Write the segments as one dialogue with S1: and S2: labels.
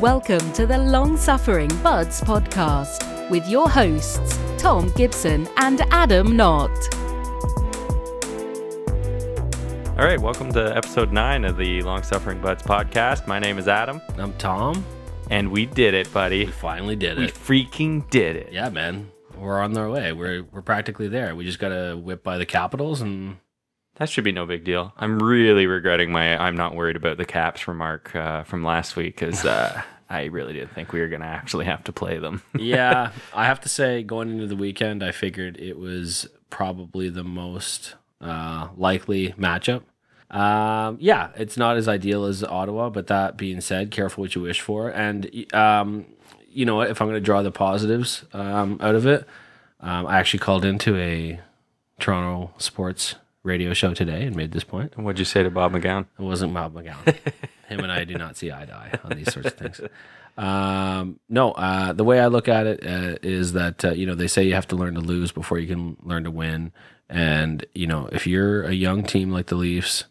S1: Welcome to the Long Suffering Buds podcast with your hosts, Tom Gibson and Adam Knott.
S2: All right, welcome to episode nine of the Long Suffering Buds podcast. My name is Adam,
S3: I'm Tom.
S2: and we did it, buddy.
S3: We finally did
S2: We
S3: it.
S2: We freaking did it.
S3: Yeah, man. We're on our way. We're we're practically there. We just gotta whip by the Capitals and
S2: That should be no big deal. I'm really regretting my I'm not worried about the Caps remark uh, from last week because uh, I really didn't think we were going to actually have to play them.
S3: yeah, I have to say, going into the weekend, I figured it was probably the most uh, likely matchup. Um, yeah, it's not as ideal as Ottawa, but that being said, careful what you wish for. And um, you know? If I'm going to draw the positives um, out of it, um, I actually called into a Toronto sports radio show today and made this point.
S2: What'd you say to Bob McCown?
S3: It wasn't Bob McCown. Him and I do not see eye to eye on these sorts of things. Um, no, uh, the way I look at it uh, is that uh, you know they say you have to learn to lose before you can learn to win, and you know if you're a young team like the Leafs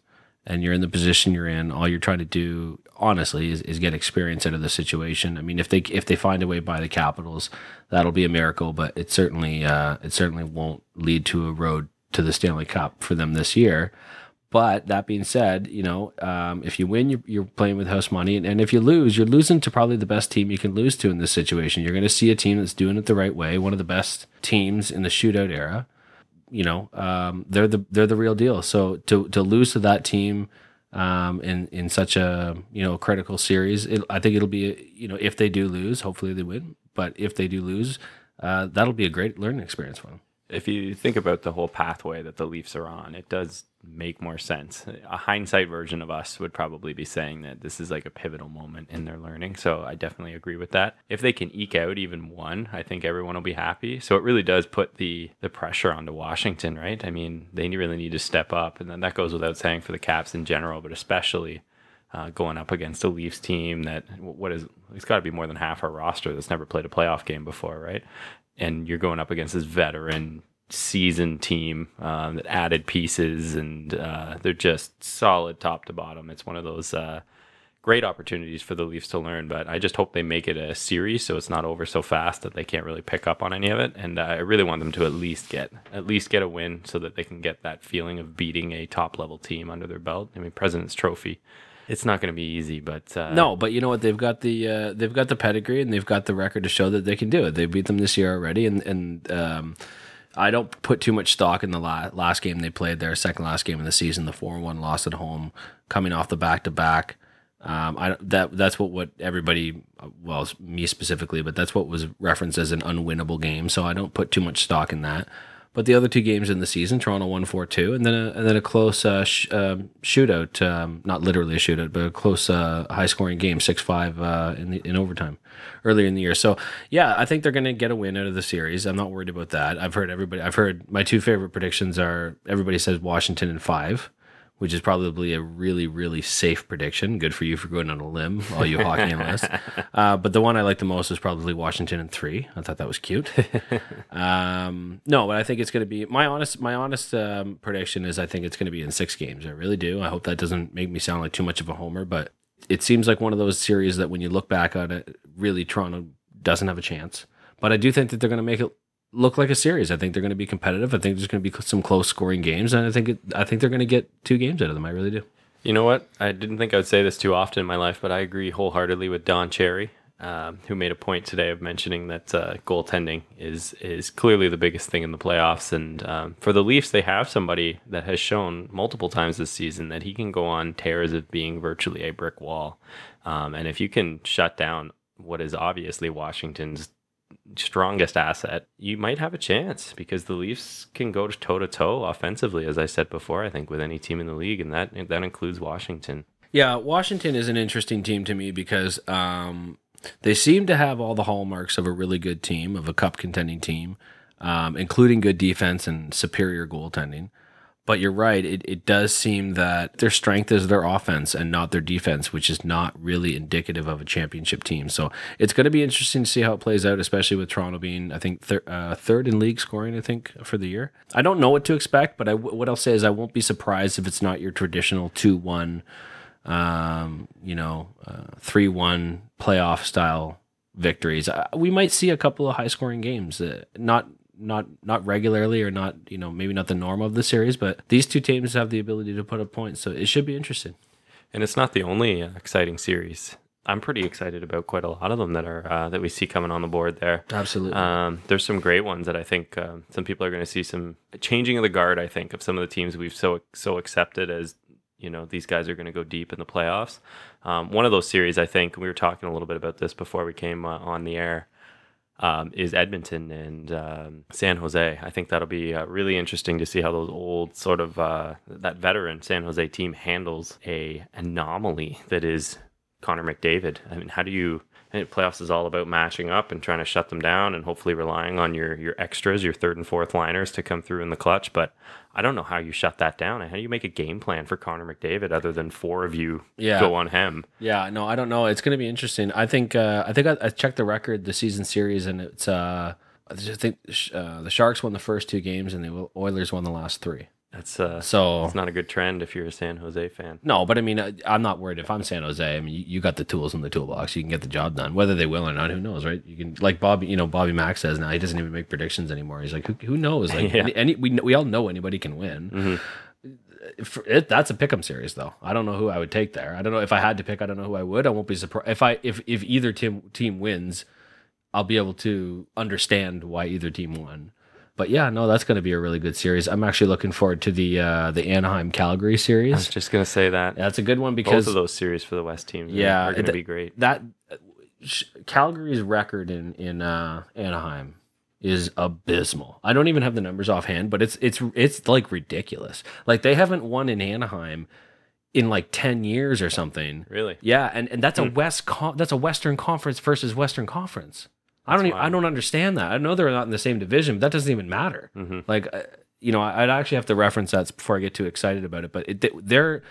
S3: and you're in the position you're in, all you're trying to do honestly is, is get experience out of the situation. I mean, if they if they find a way by the Capitals, that'll be a miracle, but it certainly uh, it certainly won't lead to a road to the Stanley Cup for them this year. But that being said, you know, um, if you win, you're, you're playing with house money, and, and if you lose, you're losing to probably the best team you can lose to in this situation. You're going to see a team that's doing it the right way, one of the best teams in the shootout era. You know, um, they're the they're the real deal. So to to lose to that team um, in in such a you know critical series, it, I think it'll be you know if they do lose, hopefully they win. But if they do lose, uh, that'll be a great learning experience for them.
S2: If you think about the whole pathway that the Leafs are on, it does make more sense. A hindsight version of us would probably be saying that this is like a pivotal moment in their learning. So I definitely agree with that. If they can eke out even one, I think everyone will be happy. So it really does put the the pressure onto Washington, right? I mean, they really need to step up, and then that goes without saying for the Caps in general, but especially. Uh, going up against a Leafs team that what is it's got to be more than half our roster that's never played a playoff game before, right? And you're going up against this veteran seasoned team um, that added pieces and uh, they're just solid top to bottom. It's one of those uh, great opportunities for the Leafs to learn, but I just hope they make it a series so it's not over so fast that they can't really pick up on any of it. And uh, I really want them to at least get at least get a win so that they can get that feeling of beating a top level team under their belt. I mean, President's Trophy. It's not going to be easy, but uh,
S3: No, but you know what? They've got the uh, they've got the pedigree and they've got the record to show that they can do it. They beat them this year already, and and um, I don't put too much stock in the la- last game they played. Their second last game of the season, the four one loss at home, coming off the back to back. Um, I that that's what what everybody, well, me specifically, but that's what was referenced as an unwinnable game. So I don't put too much stock in that. But the other two games in the season, Toronto won four two, and then a, and then a close uh, sh- uh, shootout, um, not literally a shootout, but a close uh, high scoring game, six five uh, in the, in overtime earlier in the year. So yeah, I think they're going to get a win out of the series. I'm not worried about that. I've heard everybody. I've heard my two favorite predictions are everybody says Washington in five. Which is probably a really, really safe prediction. Good for you for going on a limb, all you hockey analysts. Uh, but the one I like the most is probably Washington in three. I thought that was cute. Um, no, but I think it's going to be my honest. My honest um, prediction is I think it's going to be in six games. I really do. I hope that doesn't make me sound like too much of a homer, but it seems like one of those series that when you look back on it, really Toronto doesn't have a chance. But I do think that they're going to make it look like a series. I think they're going to be competitive. I think there's going to be some close scoring games, and I think it, I think they're going to get two games out of them. I really do.
S2: You know what? I didn't think I would say this too often in my life, but I agree wholeheartedly with Don Cherry, um, who made a point today of mentioning that uh, goaltending is is clearly the biggest thing in the playoffs. And um, for the Leafs, they have somebody that has shown multiple times this season that he can go on tears of being virtually a brick wall. Um, and if you can shut down what is obviously Washington's strongest asset, you might have a chance because the Leafs can go toe to toe offensively, as I said before. I think with any team in the league, and that that includes Washington.
S3: Yeah, Washington is an interesting team to me because um, they seem to have all the hallmarks of a really good team, of a cup contending team, um, including good defense and superior goaltending. But you're right, it, it does seem that their strength is their offense and not their defense, which is not really indicative of a championship team. So it's going to be interesting to see how it plays out, especially with Toronto being, I think, thir- uh, third in league scoring, I think, for the year. I don't know what to expect, but I, what I'll say is I won't be surprised if it's not your traditional 2 1 um, you know, three one playoff style victories. Uh, we might see a couple of high scoring games. Uh, not not not regularly or not you know maybe not the norm of the series, but these two teams have the ability to put up points, so it should be interesting.
S2: And it's not the only uh, exciting series. I'm pretty excited about quite a lot of them that are uh, that we see coming on the board there.
S3: Absolutely.
S2: Um, there's some great ones that I think uh, some people are going to see some changing of the guard. I think of some of the teams we've so so accepted as you know these guys are going to go deep in the playoffs. Um, one of those series, I think, we were talking a little bit about this before we came uh, on the air. Um, is Edmonton and um, San Jose. I think that'll be uh, really interesting to see how those old sort of uh, that veteran San Jose team handles a anomaly that is Connor McDavid. I mean, how do you? And playoffs is all about matching up and trying to shut them down, and hopefully relying on your your extras, your third and fourth liners to come through in the clutch. But I don't know how you shut that down. How do you make a game plan for Connor McDavid other than four of you
S3: Yeah.
S2: go on him?
S3: Yeah, no, I don't know. It's going to be interesting. I think uh, I think I, I checked the record, the season series, and it's uh, I think uh, the Sharks won the first two games, and the Oilers won the last three.
S2: That's uh,
S3: So
S2: it's not a good trend if you're a San Jose fan.
S3: no, but I mean, I, I'm not worried if I'm San Jose. I mean, you, you got the tools in the toolbox. You can get the job done. Whether they will or not, who knows, right? You can like Bobby, you know, Bobby Mack says now he doesn't even make predictions anymore. He's like, who, who knows? Like,
S2: Yeah.
S3: any, any we we all know anybody can win. For it, that's a pick'em series, though. I don't know who I would take there. I don't know if I had to pick. I don't know who I would. I won't be surprised if I if if either team team wins. I'll be able to understand why either team won. But yeah, no, that's going to be a really good series. I'm actually looking forward to the uh, the Anaheim Calgary series.
S2: I was just gonna say that
S3: That's a good one
S2: both
S3: because
S2: of those series for the West teams,
S3: Yeah,
S2: are going to be great.
S3: that Calgary's record in in uh, Anaheim is abysmal. I don't even have the numbers offhand, but it's it's it's like ridiculous. Like they haven't won in Anaheim in like 10 years or something.
S2: Really?
S3: Yeah, and, and that's
S2: Hmm.
S3: a West con- that's a Western Conference versus Western Conference. I don't even, I don't understand that. I know they're not in the same division, but that doesn't even matter.
S2: Mm-hmm.
S3: Like uh, you know, I'd actually have to reference that before I get too excited about it, but it, they're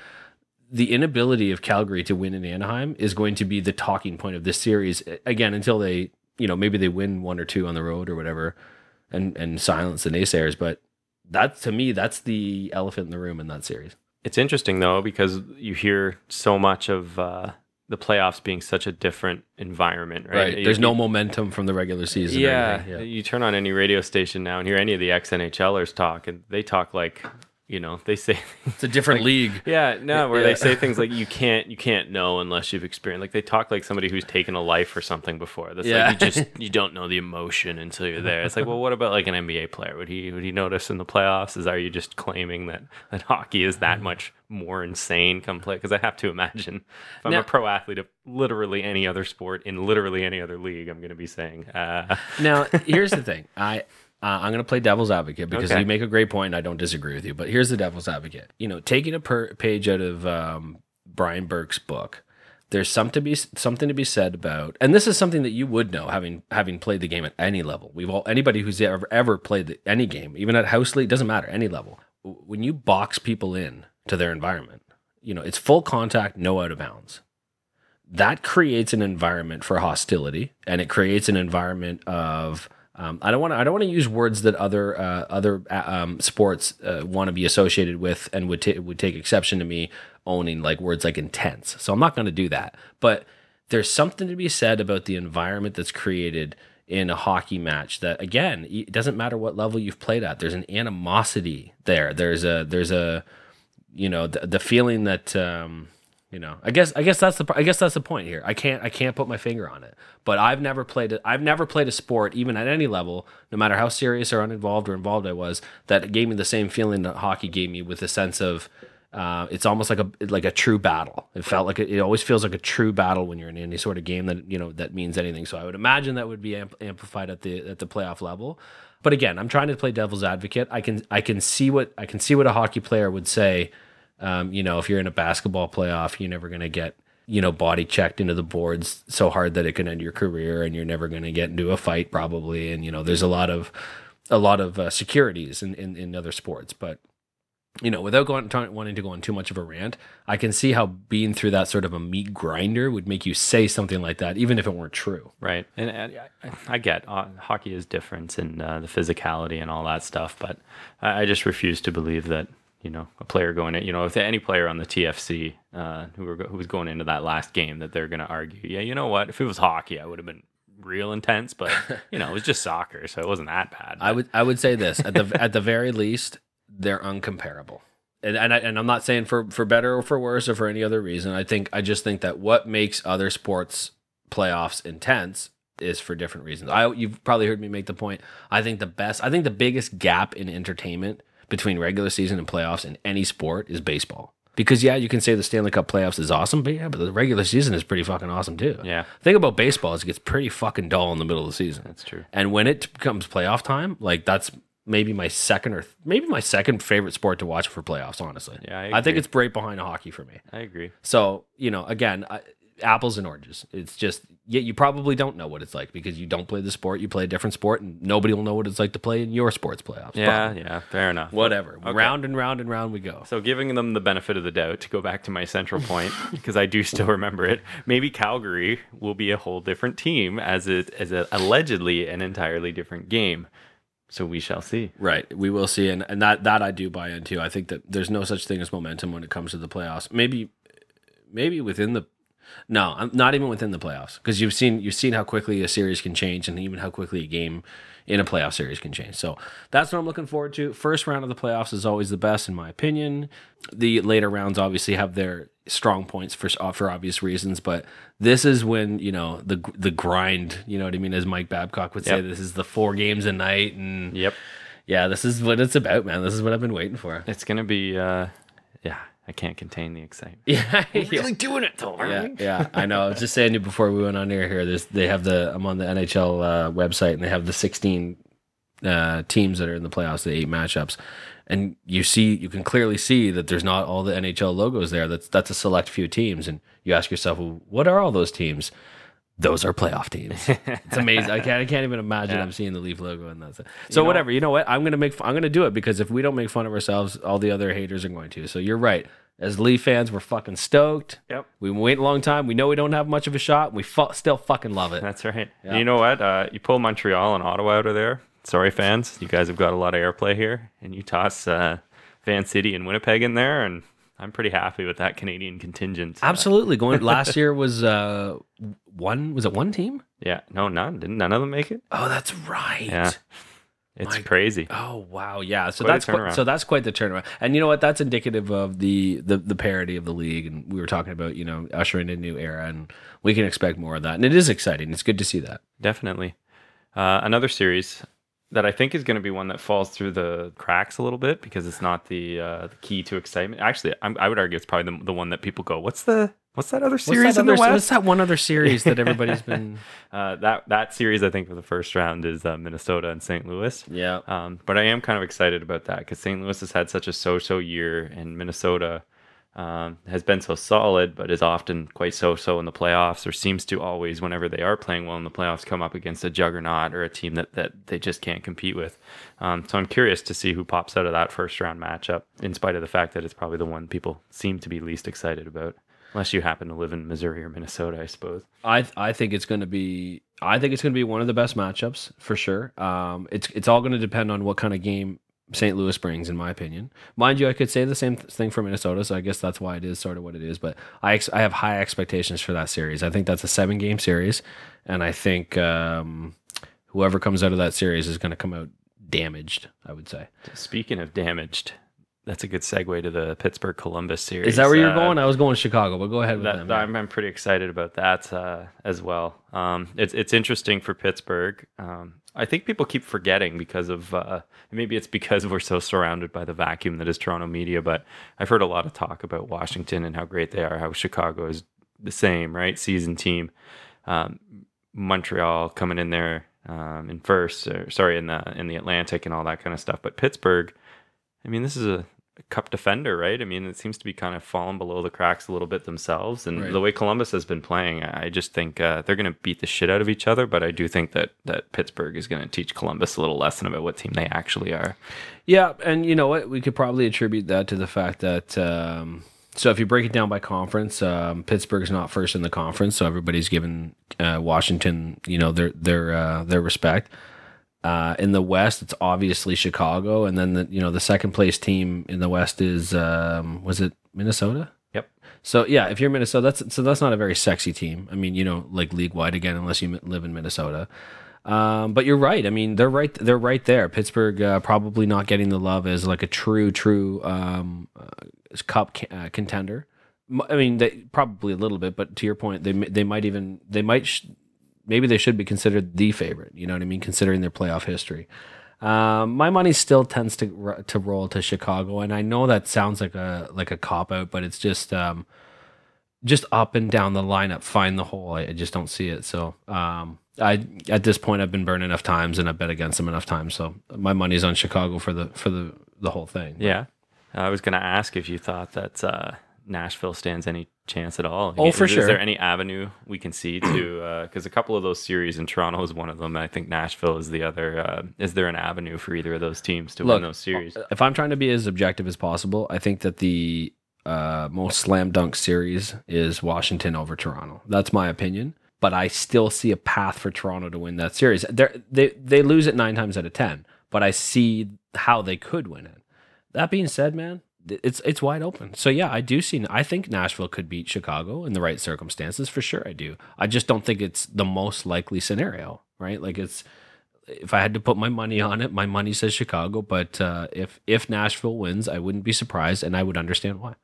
S3: the inability of Calgary to win in Anaheim is going to be the talking point of this series again until they, you know, maybe they win one or two on the road or whatever and and silence the naysayers, but that to me that's the elephant in the room in that series.
S2: It's interesting though because you hear so much of uh, the playoffs being such a different environment, right? You-
S3: There's no momentum from the regular season. or
S2: Yeah, you turn on any radio station now and hear any of the ex NHLers talk, and they talk like, you know, they say,
S3: It's a different league.
S2: yeah, no, where
S3: Yeah.
S2: they say things like you can't, you can't know unless you've experienced. Like they talk like somebody who's taken a life or something before. That's
S3: Yeah.
S2: like you just you don't know the emotion until you're there. It's like, well, what about like an NBA player? Would he would he notice in the playoffs? Is are you just claiming that that hockey is that much more insane come play? Because I have to imagine if I'm
S3: Now-
S2: a pro athlete of literally any other sport in literally any other league, I'm going to be saying. Uh,
S3: Now, here's the thing. I uh, I'm going to play devil's advocate because
S2: Okay.
S3: you make a great point. And I don't disagree with you, but here's the devil's advocate. You know, taking a per- page out of um, Brian Burke's book, there's something to be something to be said about, and this is something that you would know having having played the game at any level. We've all anybody who's ever ever played the, any game, even at house league, doesn't matter any level. When you box people in to their environment, you know it's full contact, no out of bounds that creates an environment for hostility and it creates an environment of um, I don't want to I don't want to use words that other uh, other uh, um, sports uh, want to be associated with and would ta- would take exception to me owning like words like intense. So I'm not going to do that. But there's something to be said about the environment that's created in a hockey match that again it doesn't matter what level you've played at there's an animosity there there's a there's a you know the, the feeling that um you know i guess i guess that's the i guess that's the point here i can't i can't put my finger on it but i've never played it i've never played a sport even at any level no matter how serious or uninvolved or involved i was that gave me the same feeling that hockey gave me with a sense of uh, it's almost like a like a true battle. It felt like it, it always feels like a true battle when you're in any sort of game that you know that means anything. So I would imagine that would be amp- amplified at the at the playoff level. But again, I'm trying to play devil's advocate. I can I can see what I can see what a hockey player would say. Um, you know, if you're in a basketball playoff, you're never going to get you know body checked into the boards so hard that it can end your career, and you're never going to get into a fight probably. And you know, there's a lot of a lot of uh, securities in, in in other sports, but you know, without going trying, wanting to go on too much of a rant, I can see how being through that sort of a meat grinder would make you say something like that, even if it weren't true.
S2: Right, and, and I, I get uh, hockey is different and uh, the physicality and all that stuff, but I, I just refuse to believe that you know, a player going in, you know, if any player on the TFC uh, who were who was going into that last game that they're going to argue, yeah, you know what? If it was hockey, I would have been real intense, but you know, it was just soccer, so it wasn't that bad.
S3: I would I would say this at the at the very least, they're uncomparable. And and, I, and I'm not saying for for better or for worse or for any other reason. I think I just think that what makes other sports playoffs intense is for different reasons. I you've probably heard me make the point. I think the best, I think the biggest gap in entertainment between regular season and playoffs in any sport is baseball. Because yeah, you can say the Stanley Cup playoffs is awesome, but yeah, but the regular season is pretty fucking awesome too.
S2: Yeah.
S3: Thing about baseball is it gets pretty fucking dull in the middle of the season.
S2: That's true.
S3: And when it comes playoff time, like that's maybe my second or maybe my second favorite sport to watch for playoffs. Honestly,
S2: Yeah, I
S3: I, think it's right behind hockey for me.
S2: I agree.
S3: So you know, again, I, apples and oranges. It's just yeah, you probably don't know what it's like because you don't play the sport. You play a different sport, and nobody will know what it's like to play in your sports playoffs.
S2: Yeah,
S3: Probably.
S2: yeah, fair enough.
S3: whatever.
S2: Okay.
S3: Round and round and round we go.
S2: So giving them the benefit of the doubt to go back to my central point because I do still remember it. Maybe Calgary will be a whole different team as it as a, allegedly an entirely different game. So we shall see.
S3: Right, we will see, and, and that that I do buy into. I think that there's no such thing as momentum when it comes to the playoffs. Maybe, maybe within the, no, I'm not even within the playoffs because you've seen you've seen how quickly a series can change, and even how quickly a game in a playoff series can change. So that's what I'm looking forward to. First round of the playoffs is always the best, in my opinion. The later rounds obviously have their strong points for uh, for obvious reasons, but this is when you know the the grind. You know what I mean? As Mike Babcock would say,
S2: Yep.
S3: this is the four games a night, and
S2: Yep,
S3: yeah, this is what it's about, man. This is what I've been waiting for.
S2: it's gonna be. uh Yeah, I can't contain the excitement.
S3: Yeah,
S2: Really doing it, though.
S3: yeah,
S2: we?
S3: yeah. I know. I was just saying to you before we went on air here. There's they have the I'm on the NHL uh, website and they have the 16 uh, teams that are in the playoffs, the eight matchups, and you see you can clearly see that there's not all the NHL logos there. That's that's a select few teams, and you ask yourself, well, what are all those teams? Those are playoff teams. It's amazing. I can't. I can't even imagine.
S2: Yeah.
S3: I'm seeing the Leaf logo and that's. So
S2: know-
S3: whatever. You know what? I'm gonna make. I'm gonna do it because if we don't make fun of ourselves, all the other haters are going to. So you're right. As Leaf fans, we're fucking stoked.
S2: Yep.
S3: We've been waiting a long time. We know we don't have much of a shot. We fu- still fucking love it.
S2: That's right.
S3: Yeah.
S2: You know what? Uh, you pull Montreal and Ottawa out of there. Sorry, fans. You guys have got a lot of airplay here, and you toss uh, Van City and Winnipeg in there, and I'm pretty happy with that Canadian contingent.
S3: Absolutely. Going last year was uh one. Was it one team?
S2: yeah. No, none. Didn't none of them make it?
S3: Oh, that's right.
S2: Yeah. It's
S3: My-
S2: crazy.
S3: Oh wow, yeah. So
S2: Quite
S3: that's quite, so that's quite the turnaround. And you know what? That's indicative of the, the the parity of the league. And we were talking about you know ushering in a new era, and we can expect more of that. And it is exciting. It's good to see that.
S2: Definitely. Uh, another series that I think is going to be one that falls through the cracks a little bit because it's not the, uh, the key to excitement. Actually, I'm, I would argue it's probably the, the one that people go, "What's the what's that other series
S3: what's that,
S2: in the
S3: other-
S2: West?"
S3: what's that one other series that everybody's been?
S2: Uh, that that series, I think, for the first round is uh, Minnesota and St. Louis.
S3: Yeah.
S2: Um, but I am kind of excited about that because St. Louis has had such a so-so year, and Minnesota um, has been so solid, but is often quite so-so in the playoffs, or seems to always, whenever they are playing well in the playoffs, come up against a juggernaut or a team that that they just can't compete with. Um, so I'm curious to see who pops out of that first-round matchup, in spite of the fact that it's probably the one people seem to be least excited about. Unless you happen to live in Missouri or Minnesota, I suppose.
S3: I I think it's going to be I think it's going to be one of the best matchups for sure. Um, it's it's all going to depend on what kind of game St. Louis brings, in my opinion. Mind you, I could say the same th- thing for Minnesota, so I guess that's why it is sort of what it is. But I ex- I have high expectations for that series. I think that's a seven game series, and I think um, whoever comes out of that series is going to come out damaged. I would say.
S2: Speaking of damaged, that's a good segue to the Pittsburgh Columbus series.
S3: Is that where you're
S2: Uh,
S3: going? I was going to Chicago, but go ahead with
S2: that,
S3: them.
S2: I'm, I'm pretty excited about that uh, as well. Um, it's it's interesting for Pittsburgh. Um, I think people keep forgetting because of uh, maybe it's because we're so surrounded by the vacuum that is Toronto media. But I've heard a lot of talk about Washington and how great they are, how Chicago is the same, right? Season team. Um, Montreal coming in there um, in first, or, sorry, in the in the Atlantic and all that kind of stuff. But Pittsburgh, I mean, this is a cup defender, right? I mean, it seems to be kind of falling below the cracks a little bit themselves. And
S3: Right.
S2: the way Columbus has been playing, I just think uh, they're going to beat the shit out of each other. But I do think that that Pittsburgh is going to teach Columbus a little lesson about what team they actually are.
S3: Yeah, and you know what? We could probably attribute that to the fact that um, so if you break it down by conference, um, Pittsburgh's not first in the conference, so everybody's given uh, Washington, you know, their their uh, their respect. Uh, in the West, it's obviously Chicago, and then the you know the second place team in the West is um, was it Minnesota?
S2: Yep.
S3: So yeah, if you're Minnesota, that's so that's not a very sexy team. I mean, you know, like league wide again, unless you live in Minnesota. Um, but you're right. I mean, they're right. They're right there. Pittsburgh uh, probably not getting the love as like a true, true um, uh, cup uh, contender. I mean, they probably a little bit, but to your point, they they might even they might maybe they should be considered the favorite. You know what I mean, considering their playoff history. Um, my money still tends to to roll to Chicago, and I know that sounds like a like a cop out, but it's just um, just up and down the lineup, find the hole. I, I just don't see it. So um, I at this point I've been burned enough times, and I bet against them enough times. So my money's on Chicago for the for the the whole thing.
S2: Yeah, I was going to ask if you thought that uh, Nashville stands any chance at all.
S3: Oh, for
S2: is,
S3: sure.
S2: Is there any avenue we can see to? Because a couple of those series in Toronto is one of them. And I think Nashville is the other. Uh, is there an avenue for either of those teams to
S3: Look,
S2: win those series?
S3: If I'm trying to be as objective as possible, I think that the uh, most slam dunk series is Washington over Toronto. That's my opinion. But I still see a path for Toronto to win that series. They're, they they lose it nine times out of ten, but I see how they could win it. That being said, man, it's it's wide open. So yeah, I do see. I think Nashville could beat Chicago in the right circumstances for sure. I do. I just don't think it's the most likely scenario, right? Like it's if I had to put my money on it, my money says Chicago. But uh, if if Nashville wins, I wouldn't be surprised, and I would understand why.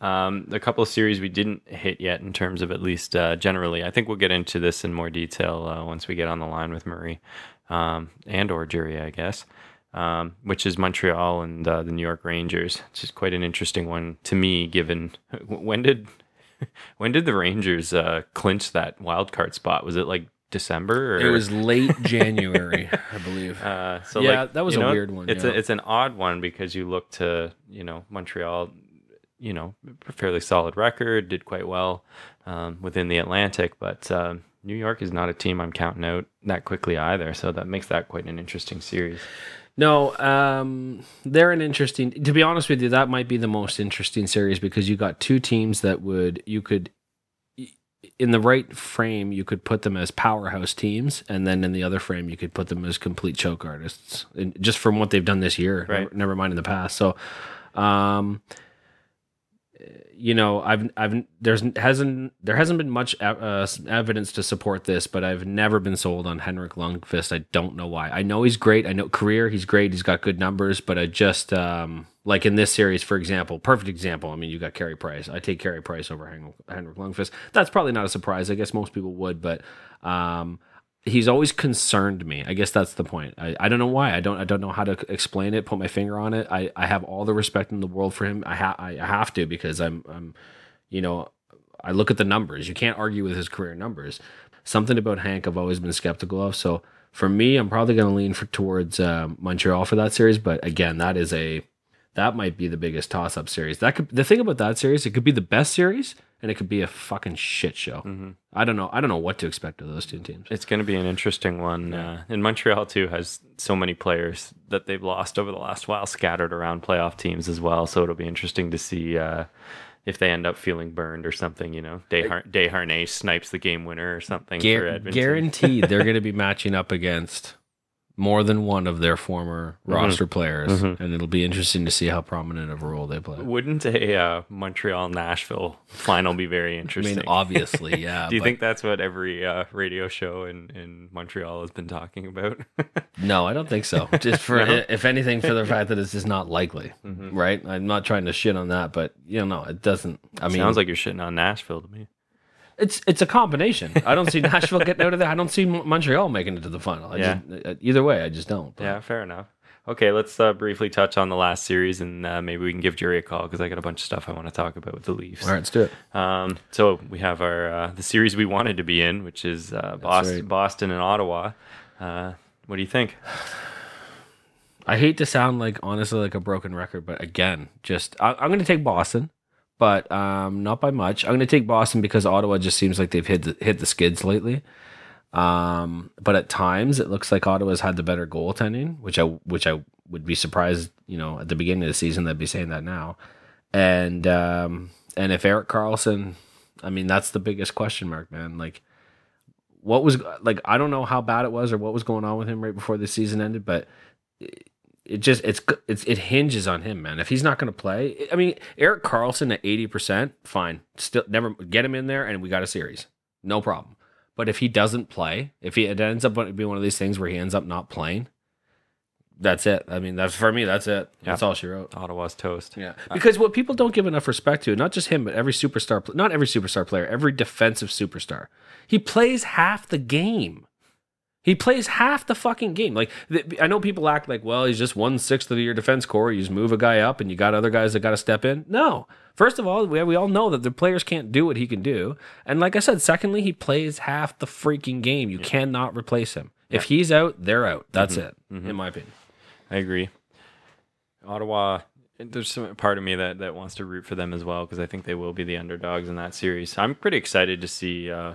S2: Um, a couple of series we didn't hit yet in terms of at least uh, generally. I think we'll get into this in more detail uh, once we get on the line with Murray um, and or Jury, I guess. Um, which is Montreal and uh, the New York Rangers, which is quite an interesting one to me. Given when did when did the Rangers uh, clinch that wild card spot? Was it like December? Or?
S3: It was late January, I believe.
S2: Uh, so
S3: Yeah,
S2: like,
S3: that was a
S2: know,
S3: weird one,
S2: It's
S3: yeah.
S2: a, it's an odd one because you look to you know Montreal, you know, fairly solid record, did quite well um, within the Atlantic, but um, New York is not a team I'm counting out that quickly either. So that makes that quite an interesting series.
S3: No, um, they're an interesting. To be honest with you, that might be the most interesting series because you got two teams that would you could, in the right frame, you could put them as powerhouse teams, and then in the other frame, you could put them as complete choke artists. And just from what they've done this year,
S2: Right.
S3: never, never mind in the past. So, um, you know, I've I've there's hasn't there hasn't been much uh, evidence to support this, but I've never been sold on Henrik Lundqvist. I don't know why. I know he's great. I know career he's great. He's got good numbers, but I just um like in this series, for example, perfect example. I mean, you got Carey Price. I take Carey Price over Henrik Lundqvist. That's probably not a surprise. I guess most people would, but um he's always concerned me. I guess that's the point. I, I don't know why. I don't I don't know how to explain it. Put my finger on it. I, I have all the respect in the world for him. I ha- I have to because I'm I'm you know I look at the numbers. You can't argue with his career numbers. Something about Hank I've always been skeptical of. So for me, I'm probably going to lean for towards uh, Montreal for that series. But again, that is a that might be the biggest toss up series. That could the thing about that series. It could be the best series, and it could be a fucking shit show. I don't know. I don't know what to expect of those two teams.
S2: It's going to be an interesting one. Uh, and Montreal too has so many players that they've lost over the last while, scattered around playoff teams as well. So it'll be interesting to see uh, if they end up feeling burned or something. You know, Desharnais snipes the game winner or something for
S3: Guar-
S2: Edmonton.
S3: guaranteed they're going to be matching up against more than one of their former
S2: Mm-hmm.
S3: roster players, and it'll be interesting to see how prominent of a role they play.
S2: Wouldn't a uh, Montreal Nashville final be very
S3: I
S2: interesting?
S3: mean, obviously, yeah.
S2: Do you
S3: but
S2: think that's what every uh, radio show in, in Montreal has been talking about?
S3: No, I don't think so. Just for if anything, for the fact that it's just not likely,
S2: Mm-hmm.
S3: right? I'm not trying to shit on that, but you know, no, it doesn't. I mean,
S2: Sounds like you're shitting on Nashville to me.
S3: It's it's a combination. I don't see Nashville getting out of there. I don't see Montreal making it to the final. I
S2: Yeah.
S3: just, uh, either way, I just don't. But
S2: Yeah, fair enough. Okay, let's uh, briefly touch on the last series, and uh, maybe we can give Jerry a call because I got a bunch of stuff I want to talk about with the Leafs.
S3: All right, let's do it.
S2: Um, so we have our uh, the series we wanted to be in, which is uh, Boston,
S3: right.
S2: Boston and Ottawa. Uh, what do you think?
S3: I hate to sound like honestly like a broken record, but again, just I, I'm going to take Boston, but um, not by much. I'm going to take Boston because Ottawa just seems like they've hit the, hit the skids lately. Um, but at times it looks like Ottawa's had the better goaltending, which I which I would be surprised, you know, at the beginning of the season they'd be saying that now. And um, and if Erik Karlsson, I mean, that's the biggest question mark, man. Like, what was like I don't know how bad it was or what was going on with him right before the season ended, but it, just it's it's it hinges on him, man. If he's not going to play, I mean, Erik Karlsson at eighty percent, fine. Still, never get him in there, and we got a series, no problem. But if he doesn't play, if he it ends up being one of these things where he ends up not playing, that's it. I mean, that's for me. That's it. That's all she wrote.
S2: Ottawa's toast.
S3: Yeah, uh, because what people don't give enough respect to, not just him, but every superstar, not every superstar player, every defensive superstar, he plays half the game. He plays half the fucking game. Like I know people act like, well, he's just one sixth of your defense core. You just move a guy up, and you got other guys that got to step in. No, first of all, we, we all know that the players can't do what he can do, and like I said, secondly, he plays half the freaking game. You cannot replace him. If he's out, they're out. That's it, in my opinion.
S2: I agree. Ottawa, there's some part of me that, that wants to root for them as well because I think they will be the underdogs in that series. I'm pretty excited to see uh,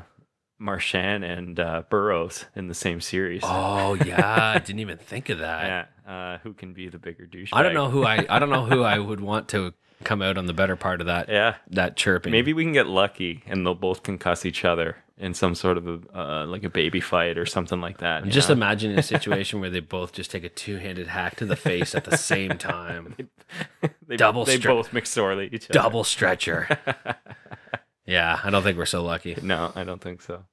S2: Marchand and uh, Burrows in the same series.
S3: Oh yeah, I didn't even think of that.
S2: Yeah, uh, who can be the bigger douche?
S3: I don't know who I I don't know who I would want to come out on the better part of that
S2: Yeah,
S3: that chirping.
S2: maybe we can get lucky and they'll both concuss each other in some sort of a uh, like a baby fight or something like that.
S3: Just
S2: know?
S3: imagining a situation where they both just take a two-handed hack to the face at the same time.
S2: they,
S3: double
S2: They
S3: stri-
S2: both McSorley each other.
S3: Double stretcher. Yeah, I don't think we're so lucky.
S2: No, I don't think so.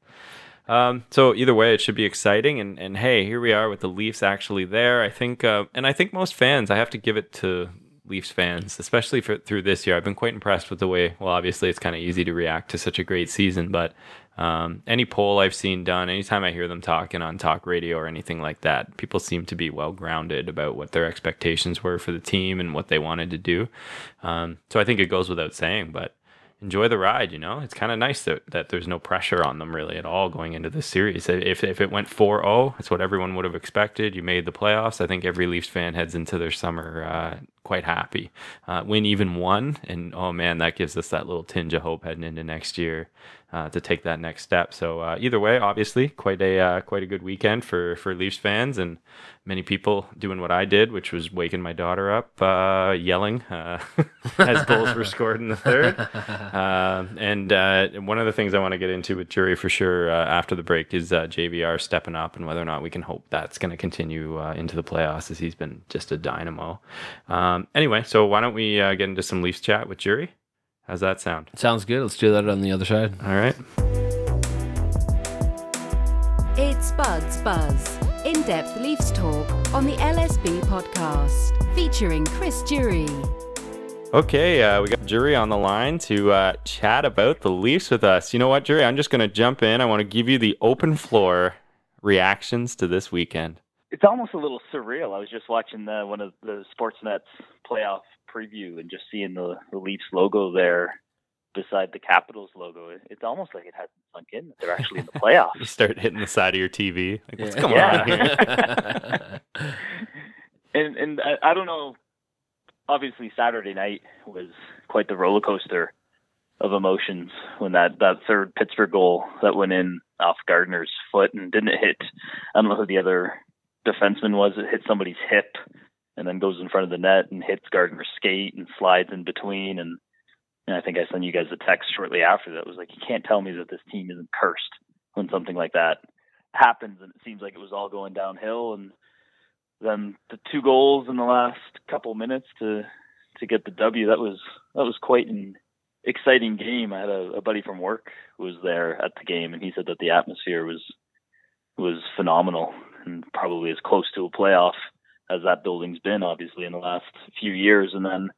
S2: Um, so either way, it should be exciting. And, and hey, here we are with the Leafs actually there. I think, uh, and I think most fans, I have to give it to Leafs fans, especially for through this year. I've been quite impressed with the way. Well, obviously, it's kind of easy to react to such a great season, but um, any poll I've seen done, anytime I hear them talking on talk radio or anything like that, people seem to be well grounded about what their expectations were for the team and what they wanted to do. Um, so I think it goes without saying, but enjoy the ride. You know, it's kind of nice that, that there's no pressure on them really at all going into this series. If, if it went 4 0, it's what everyone would have expected. You made the playoffs. I think every Leafs fan heads into their summer uh, quite happy. Uh, win even one, and oh man, that gives us that little tinge of hope heading into next year. Uh, to take that next step. So uh, either way, obviously, quite a uh, quite a good weekend for for Leafs fans and many people doing what I did, which was waking my daughter up, uh, yelling uh, as goals were scored in the third. And uh, one of the things I want to get into with Jury for sure uh, after the break is uh, JVR stepping up and whether or not we can hope that's going to continue uh, into the playoffs as he's been just a dynamo. Um, anyway, so why don't we uh, get into some Leafs chat with Jury? How's that sound?
S3: Sounds good. Let's do that on the other side.
S2: All right.
S1: It's Buds Buzz, in depth Leafs talk on the LSB podcast, featuring Chris Jury.
S2: Okay, uh, we got Jury on the line to uh, chat about the Leafs with us. You know what, Jury? I'm just going to jump in. I want to give you the open floor reactions to this weekend.
S4: It's almost a little surreal. I was just watching the, one of the Sportsnet's playoff preview and just seeing the, the Leafs logo there beside the Capitals logo. It, it's almost like it hasn't sunk in that they're actually in the playoffs.
S2: You
S4: playoffs.
S2: start hitting the side of your TV. Like, what's going
S4: Yeah.
S2: on here?
S4: and and I, I don't know. Obviously, Saturday night was quite the roller coaster of emotions when that that third Pittsburgh goal that went in off Gardiner's foot and didn't hit. I don't know who the other defenseman was. It hit somebody's hip and then goes in front of the net and hits Gardiner's skate and slides in between. And, and I think I sent you guys a text shortly after that was like, you can't tell me that this team isn't cursed when something like that happens. And it seems like it was all going downhill. And then the two goals in the last couple minutes to to get the W. That was that was quite an exciting game. I had a, a buddy from work who was there at the game, and he said that the atmosphere was was phenomenal and probably as close to a playoff as that building's been, obviously, in the last few years. And then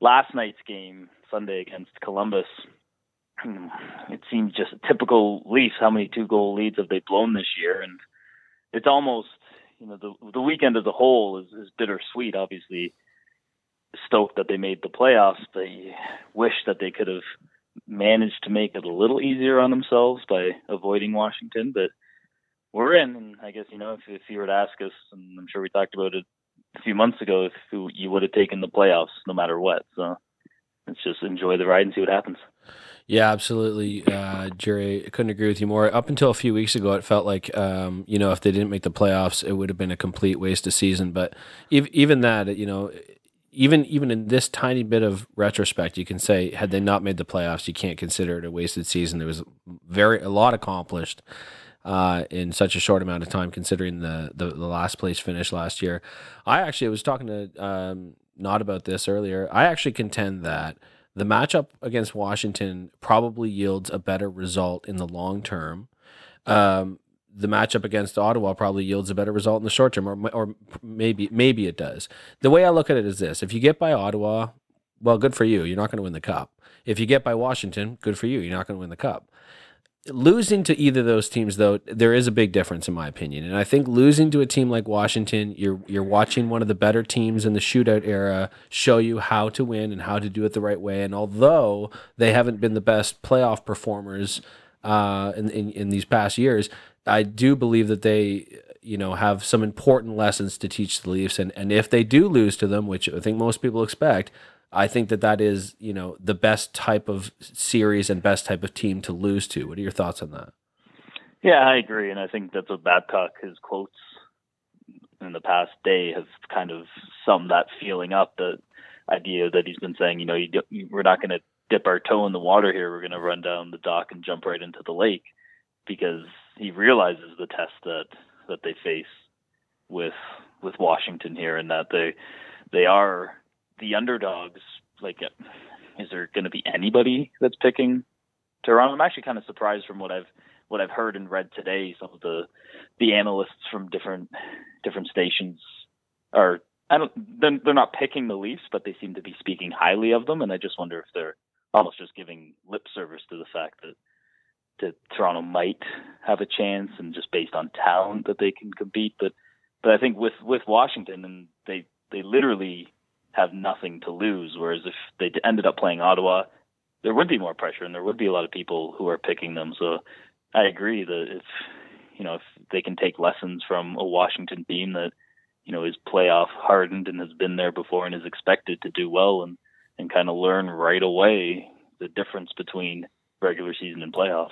S4: last night's game, Sunday against Columbus, it seems just a typical Leafs. How many two goal leads have they blown this year? And it's almost you know the the weekend as a whole is, is bittersweet. Obviously, stoked that they made the playoffs. They wish that they could have managed to make it a little easier on themselves by avoiding Washington, but we're in. And I guess you know if if you were to ask us, and I'm sure we talked about it a few months ago, if you, would have taken the playoffs no matter what. So let's just enjoy the ride and see what happens.
S3: Yeah, absolutely, uh, Jerry. I couldn't agree with you more. Up until a few weeks ago, it felt like um, you know if they didn't make the playoffs, it would have been a complete waste of season. But ev- even that, you know, even even in this tiny bit of retrospect, you can say had they not made the playoffs, you can't consider it a wasted season. There was very a lot accomplished. Uh, in such a short amount of time, considering the, the, the last place finish last year. I actually was talking to um, not about this earlier. I actually contend that the matchup against Washington probably yields a better result in the long term. Um, the matchup against Ottawa probably yields a better result in the short term, or, or maybe maybe it does. The way I look at it is this: if you get by Ottawa, well, good for you. You're not going to win the cup. If you get by Washington, good for you. You're not going to win the cup. Losing to either of those teams, though, there is a big difference in my opinion. And I think losing to a team like Washington, you're you're watching one of the better teams in the shootout era show you how to win and how to do it the right way. And although they haven't been the best playoff performers uh, in, in in these past years, I do believe that they you know have some important lessons to teach the Leafs. And and if they do lose to them, which I think most people expect, I think that that is, you know, the best type of series and best type of team to lose to. What are your thoughts on that?
S4: Yeah, I agree, and I think that's what Babcock his quotes in the past day have kind of summed that feeling up. The idea that he's been saying, you know, you, you, we're not going to dip our toe in the water here. We're going to run down the dock and jump right into the lake because he realizes the test that that they face with with Washington here, and that they they are the underdogs, like, is there going to be anybody that's picking Toronto? I'm actually kind of surprised from what I've what I've heard and read today. Some of the the analysts from different different stations are I don't they're, they're not picking the Leafs, but they seem to be speaking highly of them, and I just wonder if they're almost just giving lip service to the fact that that Toronto might have a chance, and just based on talent that they can compete. But but I think with with Washington, and they they literally have nothing to lose. Whereas if they ended up playing Ottawa, there would be more pressure and there would be a lot of people who are picking them. So I agree that if you know if they can take lessons from a Washington team that you know is playoff hardened and has been there before and is expected to do well and and kind of learn right away the difference between regular season and playoffs.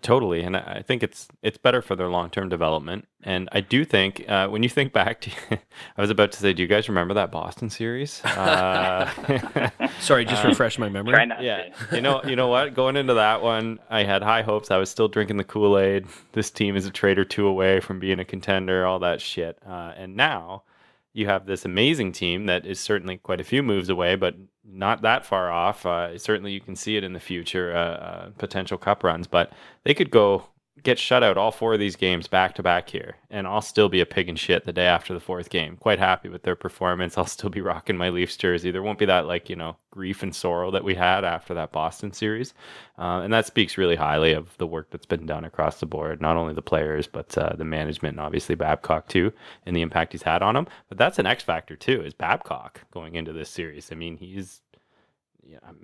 S2: Totally, and I think it's it's better for their long term development. And I do think uh, when you think back to, I was about to say, do you guys remember that Boston series? Uh,
S3: Sorry, just refresh my memory.
S4: Try not
S2: yeah,
S4: to.
S2: you know, you know what? Going into that one, I had high hopes. I was still drinking the Kool Aid. This team is a trade or two away from being a contender. All that shit. Uh, and now you have this amazing team that is certainly quite a few moves away, but not that far off. Uh, certainly, you can see it in the future, uh, uh, potential cup runs. But they could go get shut out all four of these games back to back here, and I'll still be a pig in shit the day after the fourth game. Quite happy with their performance. I'll still be rocking my Leafs jersey. There won't be that like you know grief and sorrow that we had after that Boston series, uh, and that speaks really highly of the work that's been done across the board. Not only the players, but uh, the management, and obviously Babcock too, and the impact he's had on them. But that's an X factor too, is Babcock going into this series. I mean, he's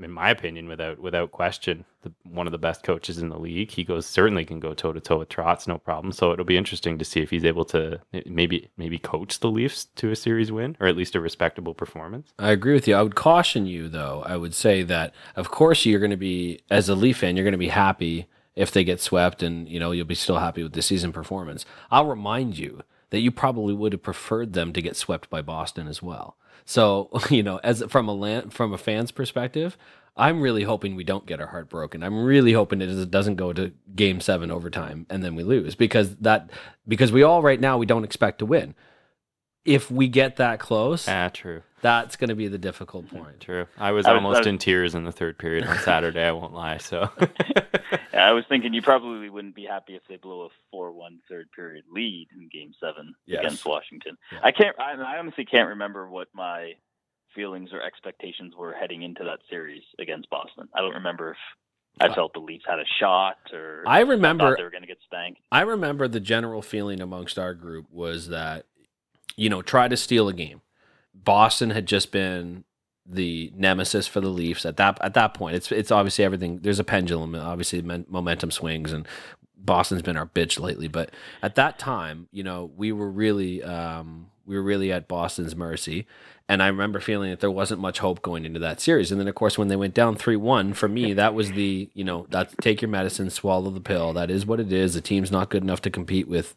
S2: in my opinion, without without question, the, one of the best coaches in the league. He goes certainly can go toe to toe with Trotz, no problem. So it'll be interesting to see if he's able to maybe maybe coach the Leafs to a series win or at least a respectable performance.
S3: I agree with you. I would caution you, though. I would say that, of course, you're going to be as a Leaf fan, you're going to be happy if they get swept, and you know you'll be still happy with the season performance. I'll remind you that you probably would have preferred them to get swept by Boston as well. So you know, as from a land, from a fan's perspective, I'm really hoping we don't get our heart broken. I'm really hoping it doesn't go to Game Seven overtime and then we lose because that because we all right now we don't expect to win. If we get that close,
S2: Ah, true,
S3: that's going to be the difficult point.
S2: true. I was
S4: I was-
S2: almost
S4: I was-
S2: in tears in the third period on Saturday. I won't lie. So
S4: Yeah, I was thinking you probably wouldn't be happy if they blew a 4-1 third period lead in Game Seven
S3: Yes.
S4: against Washington.
S3: Yeah.
S4: I can't. I, I honestly can't remember what my feelings or expectations were heading into that series against Boston. I don't remember if I uh, felt the Leafs had a shot or
S3: I
S4: thought
S3: remember
S4: they were going to get spanked.
S3: I remember the general feeling amongst our group was that, you know, try to steal a game. Boston had just been the nemesis for the Leafs at that at that point. It's it's obviously everything. There's a pendulum. Obviously, men, momentum swings, and Boston's been our bitch lately. But at that time, you know, we were really um, we were really at Boston's mercy. And I remember feeling that there wasn't much hope going into that series. And then, of course, when they went down 3 1, for me, that was the, you know, that take your medicine, swallow the pill. That is what it is. The team's not good enough to compete with,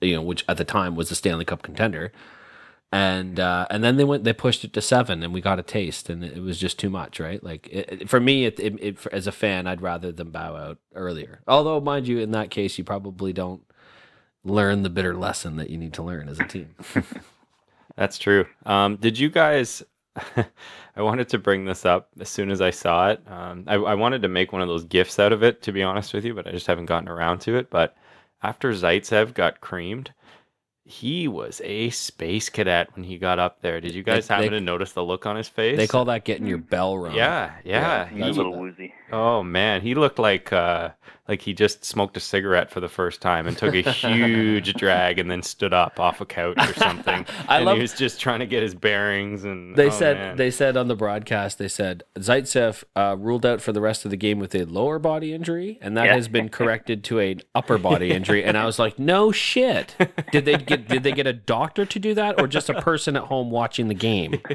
S3: you know, which at the time was the Stanley Cup contender. And uh, and then they went they pushed it to seven and we got a taste and it was just too much right like it, it, for me it, it, as a fan i'd rather them bow out earlier although mind you in that case you probably don't learn the bitter lesson that you need to learn as a team
S2: that's true um, did you guys I wanted to bring this up as soon as I saw it. Um, I, I, wanted to make one of those gifts out of it, to be honest with you, but I just haven't gotten around to it. But after Zaitsev got creamed, he was a space cadet when he got up there. Did you guys they, happen they, to notice the look on his face?
S3: They call that getting your hmm. bell rung.
S2: Yeah, yeah.
S4: yeah he, a little woozy.
S2: Oh man, he looked like uh, like he just smoked a cigarette for the first time and took a huge drag and then stood up off a couch or something. I and love, he was just trying to get his bearings. And
S3: they
S2: oh,
S3: said
S2: man.
S3: they said on the broadcast they said Zaitsev uh, ruled out for the rest of the game with a lower body injury, and that yeah. has been corrected to an upper body injury. And I was like, no shit. Did they get did they get a doctor to do that, or just a person at home watching the game?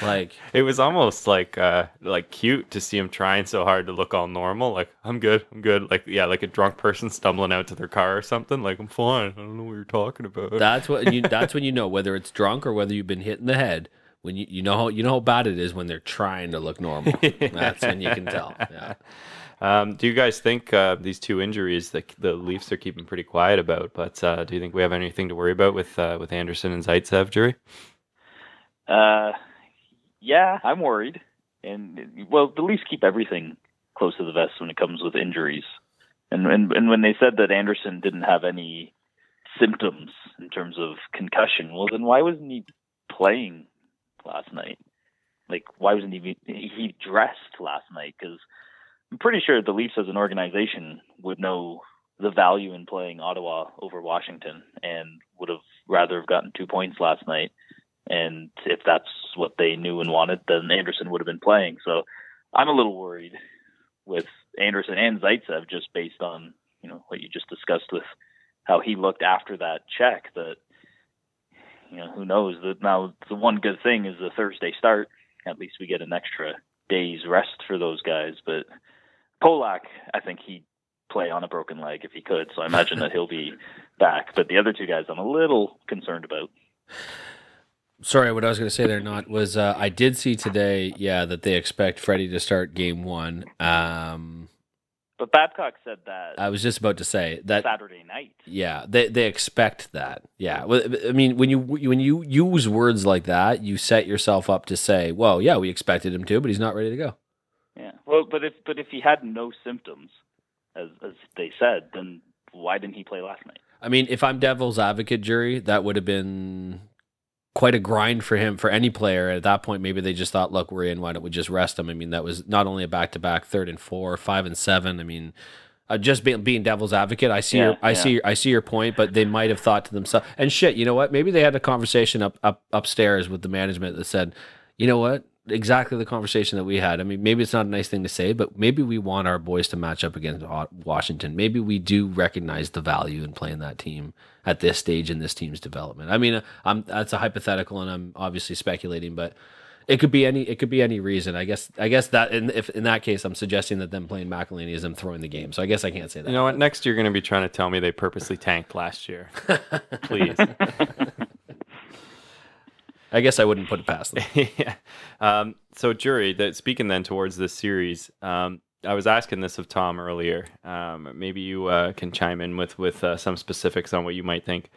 S3: Like
S2: it was almost like uh, like cute to see him trying so hard to look all normal. Like I'm good, I'm good. Like yeah, like a drunk person stumbling out to their car or something. Like I'm fine. I don't know what you're talking about.
S3: That's what you. That's when you know whether it's drunk or whether you've been hit in the head. When you you know how you know how bad it is when they're trying to look normal. That's when you can tell. Yeah.
S2: Um, do you guys think uh, these two injuries that the Leafs are keeping pretty quiet about? But uh, do you think we have anything to worry about with uh, with Anderson and Zaitsev, Jury?
S4: Uh, yeah, I'm worried. And well, the Leafs keep everything close to the vest when it comes with injuries. And, and and when they said that Anderson didn't have any symptoms in terms of concussion, well, then why wasn't he playing last night? Like, why wasn't he he dressed last night? Because I'm pretty sure the Leafs as an organization would know the value in playing Ottawa over Washington and would have rather have gotten two points last night. And if that's what they knew and wanted, then Anderson would have been playing. So I'm a little worried with Anderson and Zaitsev just based on you know what you just discussed with how he looked after that check. That you know who knows that now the one good thing is the Thursday start. At least we get an extra day's rest for those guys. But Polak, I think he'd play on a broken leg if he could. So I imagine that he'll be back. But the other two guys, I'm a little concerned about
S3: sorry, what I was going to say there, not was uh, I did see today, yeah, that they expect Freddie to start game one. Um,
S4: but Babcock said that.
S3: I was just about to say that
S4: Saturday night.
S3: Yeah, they they expect that. Yeah, well, I mean, when you when you use words like that, you set yourself up to say, "Well, yeah, we expected him to, but he's not ready to go."
S4: Yeah. Well, but if but if he had no symptoms, as as they said, then why didn't he play last night?
S3: I mean, if I'm devil's advocate, jury, that would have been quite a grind for him for any player. At that point maybe they just thought look we're in. Why don't we just rest him? I mean that was not only a back-to-back third and four five and seven. I mean uh, just being, being devil's advocate i see yeah, your, i yeah. see i see your point but they might have thought to themselves and shit you know what? Maybe they had a conversation up, up upstairs with the management that said you know what exactly the conversation that we had. I mean, maybe it's not a nice thing to say, but maybe we want our boys to match up against Washington. Maybe we do recognize the value in playing that team at this stage in this team's development. I mean, uh, I'm that's a hypothetical, and I'm obviously speculating, but it could be any it could be any reason. I guess I guess that in if in that case, I'm suggesting that them playing McElhinney is them throwing the game. So I guess I can't say that.
S2: You know what? Next you're going to be trying to tell me they purposely tanked last year. Please.
S3: I guess I wouldn't put it past them.
S2: yeah. Um, so, jury, that speaking then towards this series, um, I was asking this of Tom earlier. Um, maybe you uh, can chime in with with uh, some specifics on what you might think.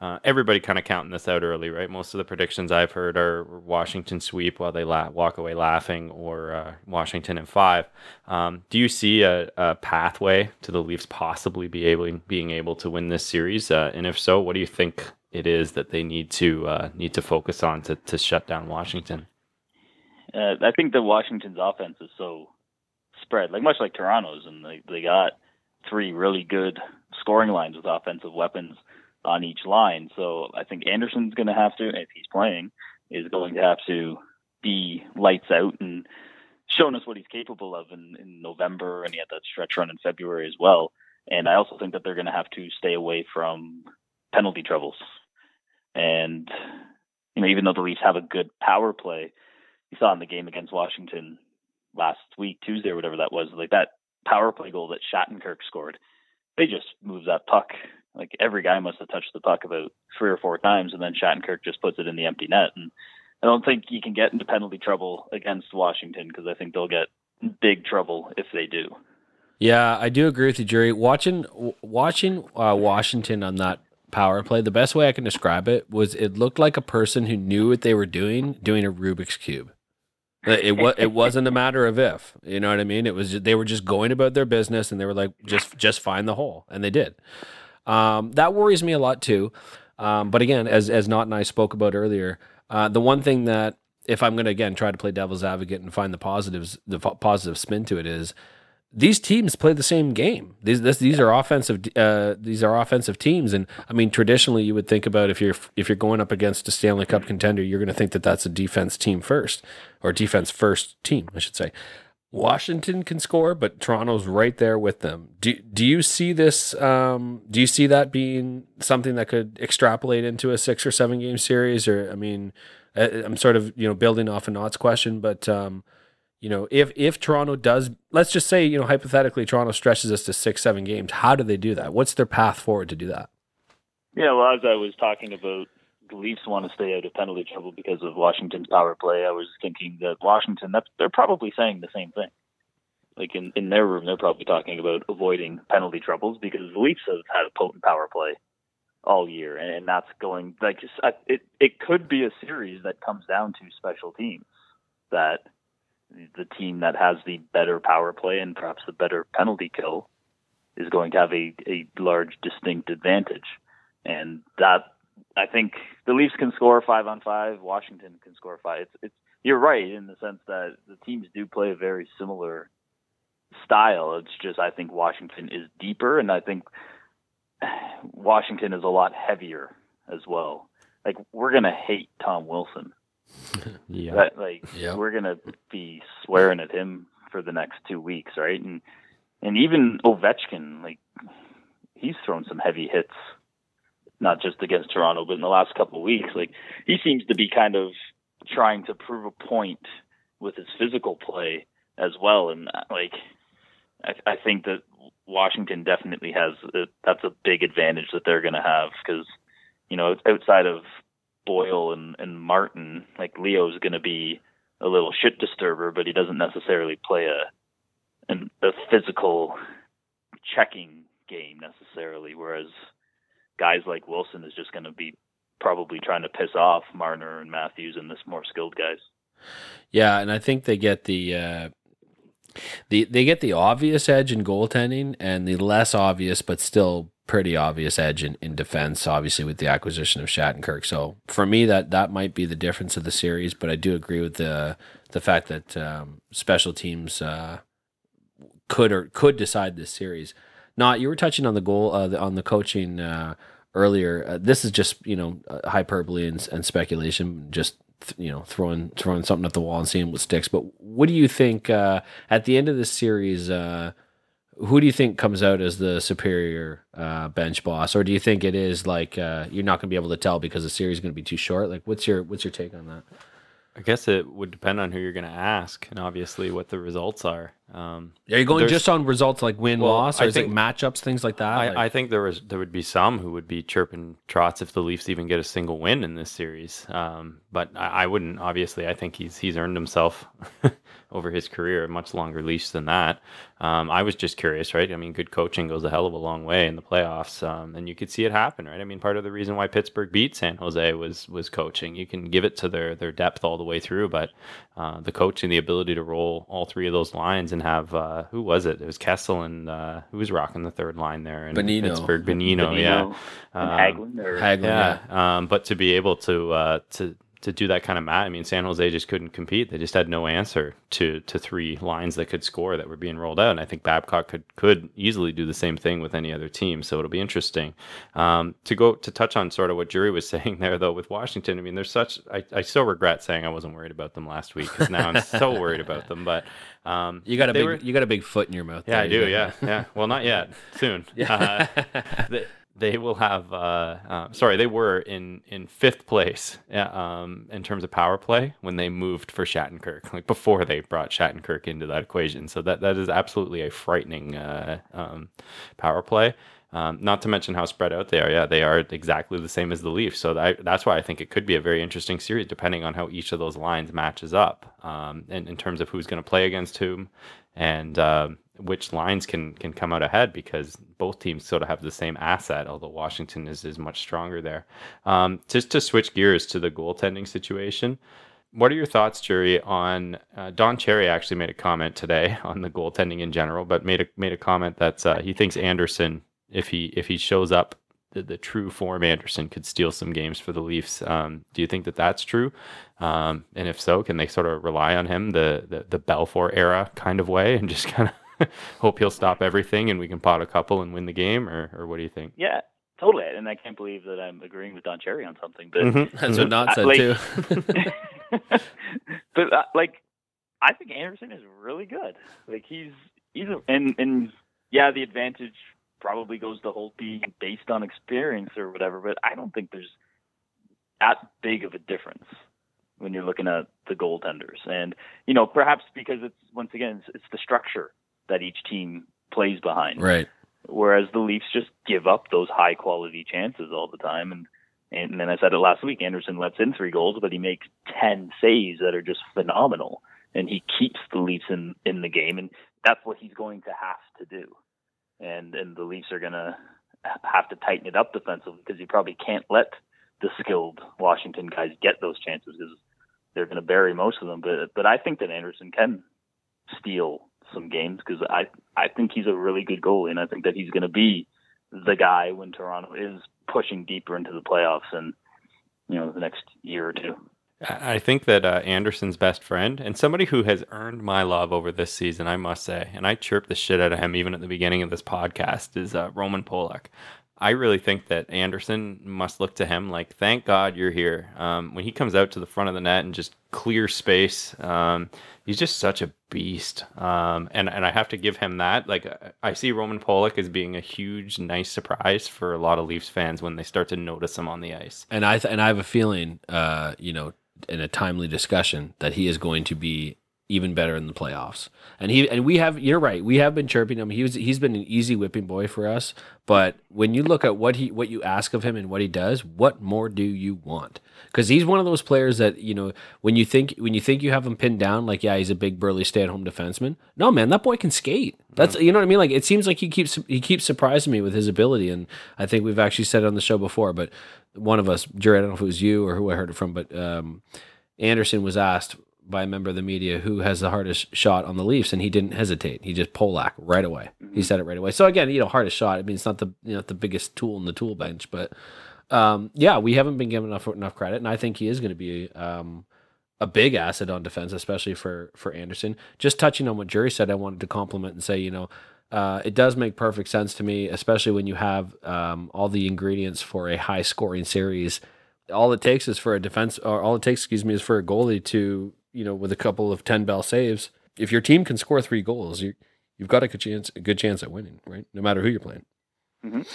S2: Uh, everybody kind of counting this out early, right? Most of the predictions I've heard are Washington sweep while they la- walk away laughing, or uh, Washington in five. Um, do you see a, a, pathway to the Leafs possibly be able being able to win this series? Uh, and if so, what do you think it is that they need to uh, need to focus on to, to shut down Washington?
S4: Uh, I think that Washington's offense is so spread, like much like Toronto's, and they they got three really good scoring lines with offensive weapons on each line. So I think Anderson's going to have to, if he's playing, is going to have to be lights out and shown us what he's capable of in, in November, and he had that stretch run in February as well. And I also think that they're going to have to stay away from penalty troubles. And you know, even though the Leafs have a good power play, you saw in the game against Washington last week, Tuesday or whatever that was, like that power play goal that Shattenkirk scored, they just moved that puck Like every guy must have touched the puck about three or four times, and then Shattenkirk just puts it in the empty net. And I don't think you can get into penalty trouble against Washington because I think they'll get big trouble if they do.
S3: Yeah, I do agree with you, Jerry. Watching watching uh, Washington on that power play, the best way I can describe it was it looked like a person who knew what they were doing, doing a Rubik's cube. It was it wasn't a matter of if, you know what I mean. It was they were just going about their business, and they were like, just just find the hole, and they did. Um, that worries me a lot too. Um, but again, as as Not and I spoke about earlier, uh, the one thing that if I'm going to again try to play devil's advocate and find the positives, the positive spin to it is these teams play the same game. These this, these are offensive uh, these are offensive teams, and I mean traditionally you would think about if you're if you're going up against a Stanley Cup contender, you're going to think that that's a defense team first or defense first team, I should say. Washington can score, but Toronto's right there with them. Do do you see this? Um, do you see that being something that could extrapolate into a six or seven game series? Or I mean, I'm sort of you know building off a Knott's question, but um, you know, if if Toronto does, let's just say, you know, hypothetically, Toronto stretches us to six, seven games. How do they do that? What's their path forward to do that?
S4: Yeah, well, as I was talking about, the Leafs want to stay out of penalty trouble because of Washington's power play. I was thinking that Washington, that's they're probably saying the same thing. Like in in their room, they're probably talking about avoiding penalty troubles because the Leafs have had a potent power play all year, and that's going like it. It could be a series that comes down to special teams that the team that has the better power play and perhaps the better penalty kill is going to have a, a large distinct advantage. And that I think the Leafs can score five on five, Washington can score five. It's, it's you're right in the sense that the teams do play a very similar style. It's just I think Washington is deeper and I think Washington is a lot heavier as well. Like we're gonna hate Tom Wilson
S2: yeah.
S4: That, like yep. we're gonna be swearing at him for the next two weeks, right? And and even Ovechkin, like he's thrown some heavy hits, not just against Toronto, but in the last couple of weeks. Like he seems to be kind of trying to prove a point with his physical play as well. And like I, I think that Washington definitely has a, that's a big advantage that they're going to have because you know outside of Boyle and, and Martin, like Leo's going to be a little shit disturber, but he doesn't necessarily play a an, a physical checking game necessarily. Whereas guys like Wilson is just going to be probably trying to piss off Marner and Matthews and this more skilled guys.
S3: Yeah, and I think they get the uh, the they get the obvious edge in goaltending and the less obvious but still pretty obvious edge in, in defense, obviously with the acquisition of Shattenkirk. So for me, that that might be the difference of the series. But I do agree with the the fact that um, special teams uh, could or could decide this series. Not you were touching on the goal uh, on the coaching uh, earlier. Uh, this is just you know uh, hyperbole and, and speculation. Just you know throwing throwing something at the wall and seeing what sticks. But what do you think uh, at the end of this series? Who do you think comes out as the superior uh, bench boss, or do you think it is like uh, you're not going to be able to tell because the series is going to be too short? Like, what's your what's your take on that?
S2: I guess it would depend on who you're going to ask, and obviously what the results are. Um,
S3: are you going just on results like win well, loss, or I is think, it matchups, things like that?
S2: I,
S3: like,
S2: I, think there was there would be some who would be chirping trots if the Leafs even get a single win in this series. Um, but I, I, wouldn't. Obviously, I think he's he's earned himself over his career a much longer leash than that. Um, I was just curious, right? I mean, good coaching goes a hell of a long way in the playoffs, um, and you could see it happen, right? I mean, part of the reason why Pittsburgh beat San Jose was was coaching. You can give it to their their depth all the way through, but uh, the coaching, the ability to roll all three of those lines and have uh, who was it? It was Kessel and uh, who was rocking the third line there in
S3: Bonino.
S2: Pittsburgh. Bonino,
S4: Bonino
S2: yeah,
S4: um, Hagelin,
S3: Hagelin,
S2: yeah. yeah. Um, but to be able to uh, to to do that kind of match. I mean, San Jose just couldn't compete. They just had no answer to to three lines that could score that were being rolled out. And I think Babcock could could easily do the same thing with any other team. So it'll be interesting um, to go to touch on sort of what Jury was saying there, though, with Washington. I mean, there's such. I, I still regret saying I wasn't worried about them last week because now I'm so worried about them. But um,
S3: you got a big were, you got a big foot in your mouth.
S2: Yeah, there. I do. Yeah, yeah. Well, not yet. Soon. yeah. Uh, they will have uh, uh, sorry they were in in fifth place um, in terms of power play when they moved for Shattenkirk like before they brought Shattenkirk into that equation so that that is absolutely a frightening uh, um, power play Um, not to mention how spread out they are. Yeah, they are exactly the same as the Leafs. So that, that's why I think it could be a very interesting series, depending on how each of those lines matches up, um, in, in terms of who's going to play against whom, and uh, which lines can can come out ahead. Because both teams sort of have the same asset, although Washington is is much stronger there. Um, just to switch gears to the goaltending situation. What are your thoughts, Jury, on uh, Don Cherry actually made a comment today on the goaltending in general, but made a made a comment that uh, he thinks Anderson, if he if he shows up the, the true form, Anderson could steal some games for the Leafs. Um, do you think that that's true? Um, and if so, can they sort of rely on him the the, the Belfour era kind of way and just kind of hope he'll stop everything and we can pot a couple and win the game, or or what do you think?
S4: Yeah, totally. And I can't believe that I'm agreeing with Don Cherry on something, but
S2: Mm-hmm.
S3: That's what Not said
S4: like-
S3: too.
S4: but uh, like, I think Anderson is really good. Like he's he's a, and and yeah, the advantage probably goes to Holtby based on experience or whatever. But I don't think there's that big of a difference when you're looking at the goaltenders. And you know, perhaps because it's once again it's, it's the structure that each team plays behind
S3: right.
S4: whereas the Leafs just give up those high quality chances all the time. And and then I said it last week. Anderson lets in three goals, but he makes ten saves that are just phenomenal, and he keeps the Leafs in in the game, and that's what he's going to have to do. And and the Leafs are gonna have to tighten it up defensively because you probably can't let the skilled Washington guys get those chances because they're going to bury most of them. But but I think that Anderson can steal some games because I I think he's a really good goalie, and I think that he's going to be the guy when Toronto is pushing deeper into the playoffs and you know the next year or two.
S2: I think that uh, Anderson's best friend and somebody who has earned my love over this season, I must say, and I chirped the shit out of him even at the beginning of this podcast, is uh, Roman Polak. I really think that Anderson must look to him like, thank God you're here. Um, when he comes out to the front of the net and just clear space, um, he's just such a beast. Um, and and I have to give him that. Like I- see Roman Polak as being a huge, nice surprise for a lot of Leafs fans when they start to notice him on the ice.
S3: And I th- and I have a feeling, uh, you know, in a timely discussion that he is going to be even better in the playoffs. And he and we have you're right. We have been chirping him. He was he's been an easy whipping boy for us. But when you look at what he what you ask of him and what he does, what more do you want? Because he's one of those players that you know when you think when you think you have him pinned down, like yeah, he's a big burly stay at home defenseman. No man, that boy can skate. That's you know what I mean. Like it seems like he keeps he keeps surprising me with his ability, and I think we've actually said it on the show before. But one of us, Jerry, I don't know if it was you or who I heard it from, but um, Anderson was asked by a member of the media who has the hardest shot on the Leafs, and he didn't hesitate. He just Polak right away. He said it right away. So again, you know, hardest shot. I mean, it's not the you know the biggest tool in the tool bench, but um, yeah, we haven't been given enough enough credit, and I think he is going to be um, a big asset on defense, especially for for Anderson. Just touching on what Jury said, I wanted to compliment and say, you know. Uh, it does make perfect sense to me, especially when you have um, all the ingredients for a high scoring series all it takes is for a defense or all it takes excuse me is for a goalie to you know with a couple of 10 bell saves if your team can score three goals you you've got a good chance a good chance at winning right no matter who you're playing
S2: And,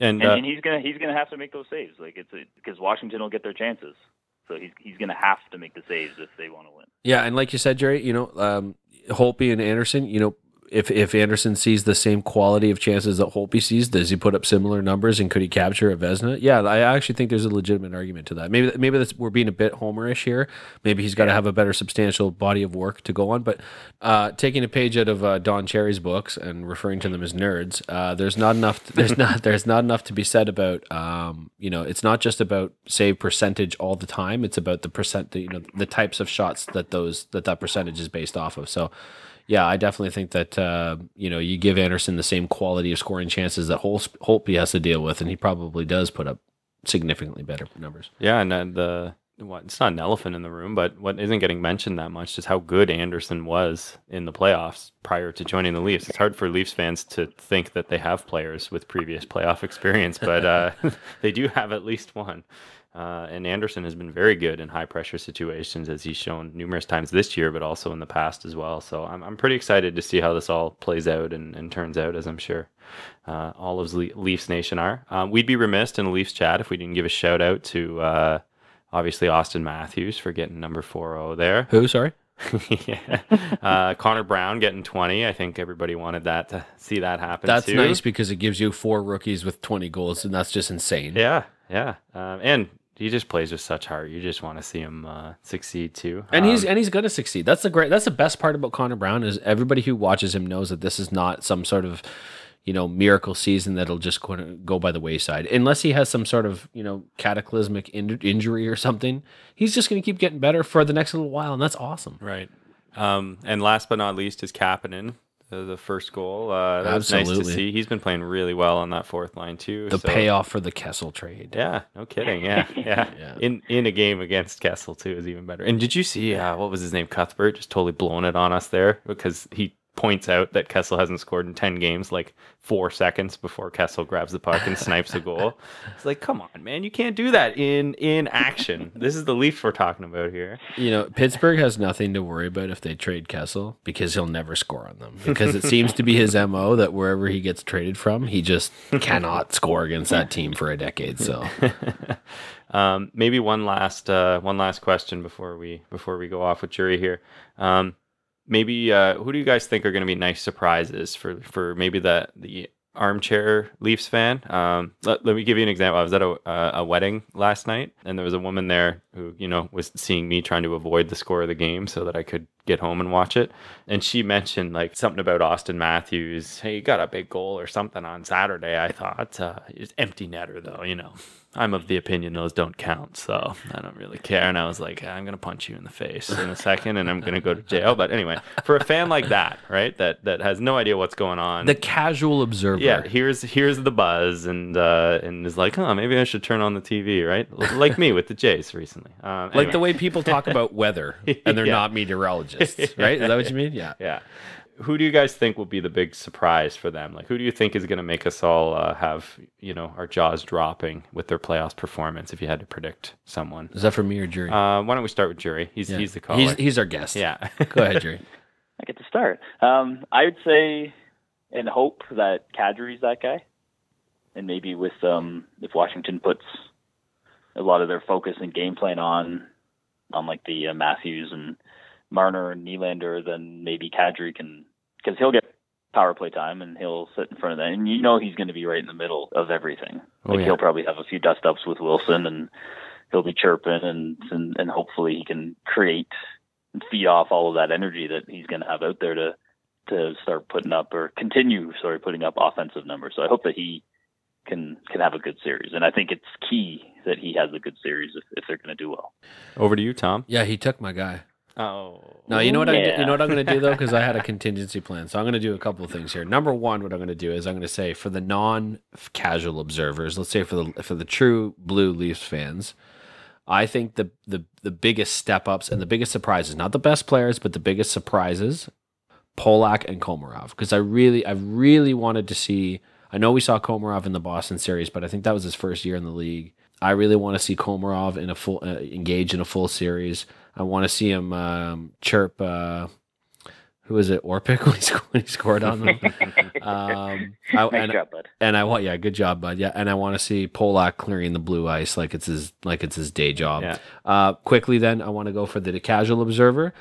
S4: And,
S2: uh,
S4: and he's gonna he's gonna have to make those saves. Like it's because Washington will get their chances, so he's he's gonna have to make the saves if they want to win.
S3: yeah and like you said jerry you know um holtby and anderson you know if if Anderson sees the same quality of chances that Holtby sees, does he put up similar numbers and could he capture a Vezina? Yeah, I actually think there's a legitimate argument to that. Maybe maybe that's, we're being a bit homerish here. Maybe he's got to have a better substantial body of work to go on. But uh, taking a page out of uh, Don Cherry's books and referring to them as nerds, uh, there's not enough. There's not there's not enough to be said about. Um, you know, it's not just about save percentage all the time. It's about the percent. You know, the types of shots that those that that percentage is based off of. So yeah, I definitely think that uh, you know you give Anderson the same quality of scoring chances that Hol- Holtby has to deal with, and he probably does put up significantly better numbers.
S2: Yeah, and the what it's not an elephant in the room, but what isn't getting mentioned that much is how good Anderson was in the playoffs prior to joining the Leafs. It's hard for Leafs fans to think that they have players with previous playoff experience, but uh, they do have at least one. Uh, and Anderson has been very good in high pressure situations, as he's shown numerous times this year, but also in the past as well. So I'm, I'm pretty excited to see how this all plays out and, and turns out, as I'm sure uh, all of Le- Leafs Nation are. Um, we'd be remiss in Leafs chat if we didn't give a shout out to uh, obviously Auston Matthews for getting number 4 there.
S3: Who? Sorry.
S2: yeah. Uh, Connor Brown getting 20. I think everybody wanted that to see that happen.
S3: That's
S2: too.
S3: nice because it gives you four rookies with 20 goals, and that's just insane.
S2: Yeah, yeah. Um, and he just plays with such heart. You just want to see him uh, succeed too.
S3: And he's
S2: Um,
S3: and he's gonna succeed. That's the great. That's the best part about Connor Brown is everybody who watches him knows that this is not some sort of you know miracle season that'll just go, go by the wayside unless he has some sort of you know cataclysmic in- injury or something. He's just gonna keep getting better for the next little while, and that's awesome.
S2: right. Um, and last but not least is Kapanen. The, the first goal. Uh, that was nice to
S3: Absolutely.
S2: see. He's been playing really well on that fourth line too.
S3: The
S2: so-
S3: payoff for the Kessel trade.
S2: Yeah, no kidding. Yeah, yeah.
S3: Yeah.
S2: In in a game against Kessel too is even better. And did you see uh, what was his name? Cuthbert just totally blowing it on us there because he points out that Kessel hasn't scored in ten games, like four seconds before Kessel grabs the puck and snipes a goal. It's like, come on, man, you can't do that in in action. This is the Leafs we're talking about here.
S3: You know, Pittsburgh has nothing to worry about if they trade Kessel because he'll never score on them. Because it seems to be his MO that wherever he gets traded from, he just cannot score against that team for a decade. So
S2: Um, maybe one last uh, one last question before we before we go off with jury here. Um, maybe uh, who do you guys think are going to be nice surprises for for maybe the the armchair Leafs fan? Um, let, let me give you an example. I was at a uh, a wedding last night, and there was a woman there who you know was seeing me trying to avoid the score of the game so that I could get home and watch it. And she mentioned like something about Auston Matthews. Hey, you got a big goal or something on Saturday. I thought uh, it's empty netter though. You know, I'm of the opinion those don't count, so I don't really care. And I was like, I'm gonna punch you in the face in a second, and I'm gonna go to jail. But anyway, for a fan like that, right, that that has no idea what's going on,
S3: the casual observer.
S2: yeah, here's here's the buzz, and uh, and is like, oh, maybe I should turn on the TV, right? Like me with the Jays recently. Um,
S3: Like the way people talk about weather and they're
S2: Yeah.
S3: not meteorologists, right? Is that what you mean? Yeah.
S2: Yeah. Who do you guys think will be the big surprise for them? Like, who do you think is going to make us all uh, have, you know, our jaws dropping with their playoffs performance if you had to predict someone?
S3: Is that for me or Jury?
S2: Uh, why don't we start with Jury? He's,
S3: Yeah.
S2: he's the caller.
S3: He's, he's our guest.
S2: yeah.
S3: Go ahead, Jury.
S4: I get to start. Um, I would say and hope that Kadri's that guy, and maybe with um, if Washington puts a lot of their focus and game plan on on like the uh, Matthews and Marner and Nylander, then maybe Kadri can because he'll get power play time and he'll sit in front of that, and you know he's going to be right in the middle of everything.
S2: Oh,
S4: Like
S2: yeah.
S4: he'll probably have a few dust ups with Wilson and he'll be chirping and, and and hopefully he can create and feed off all of that energy that he's going to have out there to to start putting up or continue sorry putting up offensive numbers. So I hope that he can can have a good series, and I think it's key that he has a good series if, if they're going to do well.
S2: Over to you, Tom.
S3: Yeah, he took my guy.
S2: Oh.
S3: No, you know what I
S4: Yeah.
S3: you know what I'm going to do though because I had a contingency plan. So I'm going to do a couple of things here. Number one, what I'm going to do is I'm going to say for the non-casual observers, let's say for the for the true blue Leafs fans, I think the the the biggest step ups and the biggest surprises, not the best players, but the biggest surprises, Polak and Komarov, because I really I really wanted to see. I know we saw Komarov in the Boston series, but I think that was his first year in the league. I really want to see Komarov in a full uh, engage in a full series. I want to see him um, chirp. Uh, who is it? Orpik when he, sc- when he scored on them. um, I,
S4: Nice
S3: and,
S4: job, bud.
S3: and I want yeah, good job, bud. Yeah, and I want to see Polak clearing the blue ice like it's his like it's his day job.
S2: Yeah.
S3: Uh, quickly, then I want to go for the casual observer.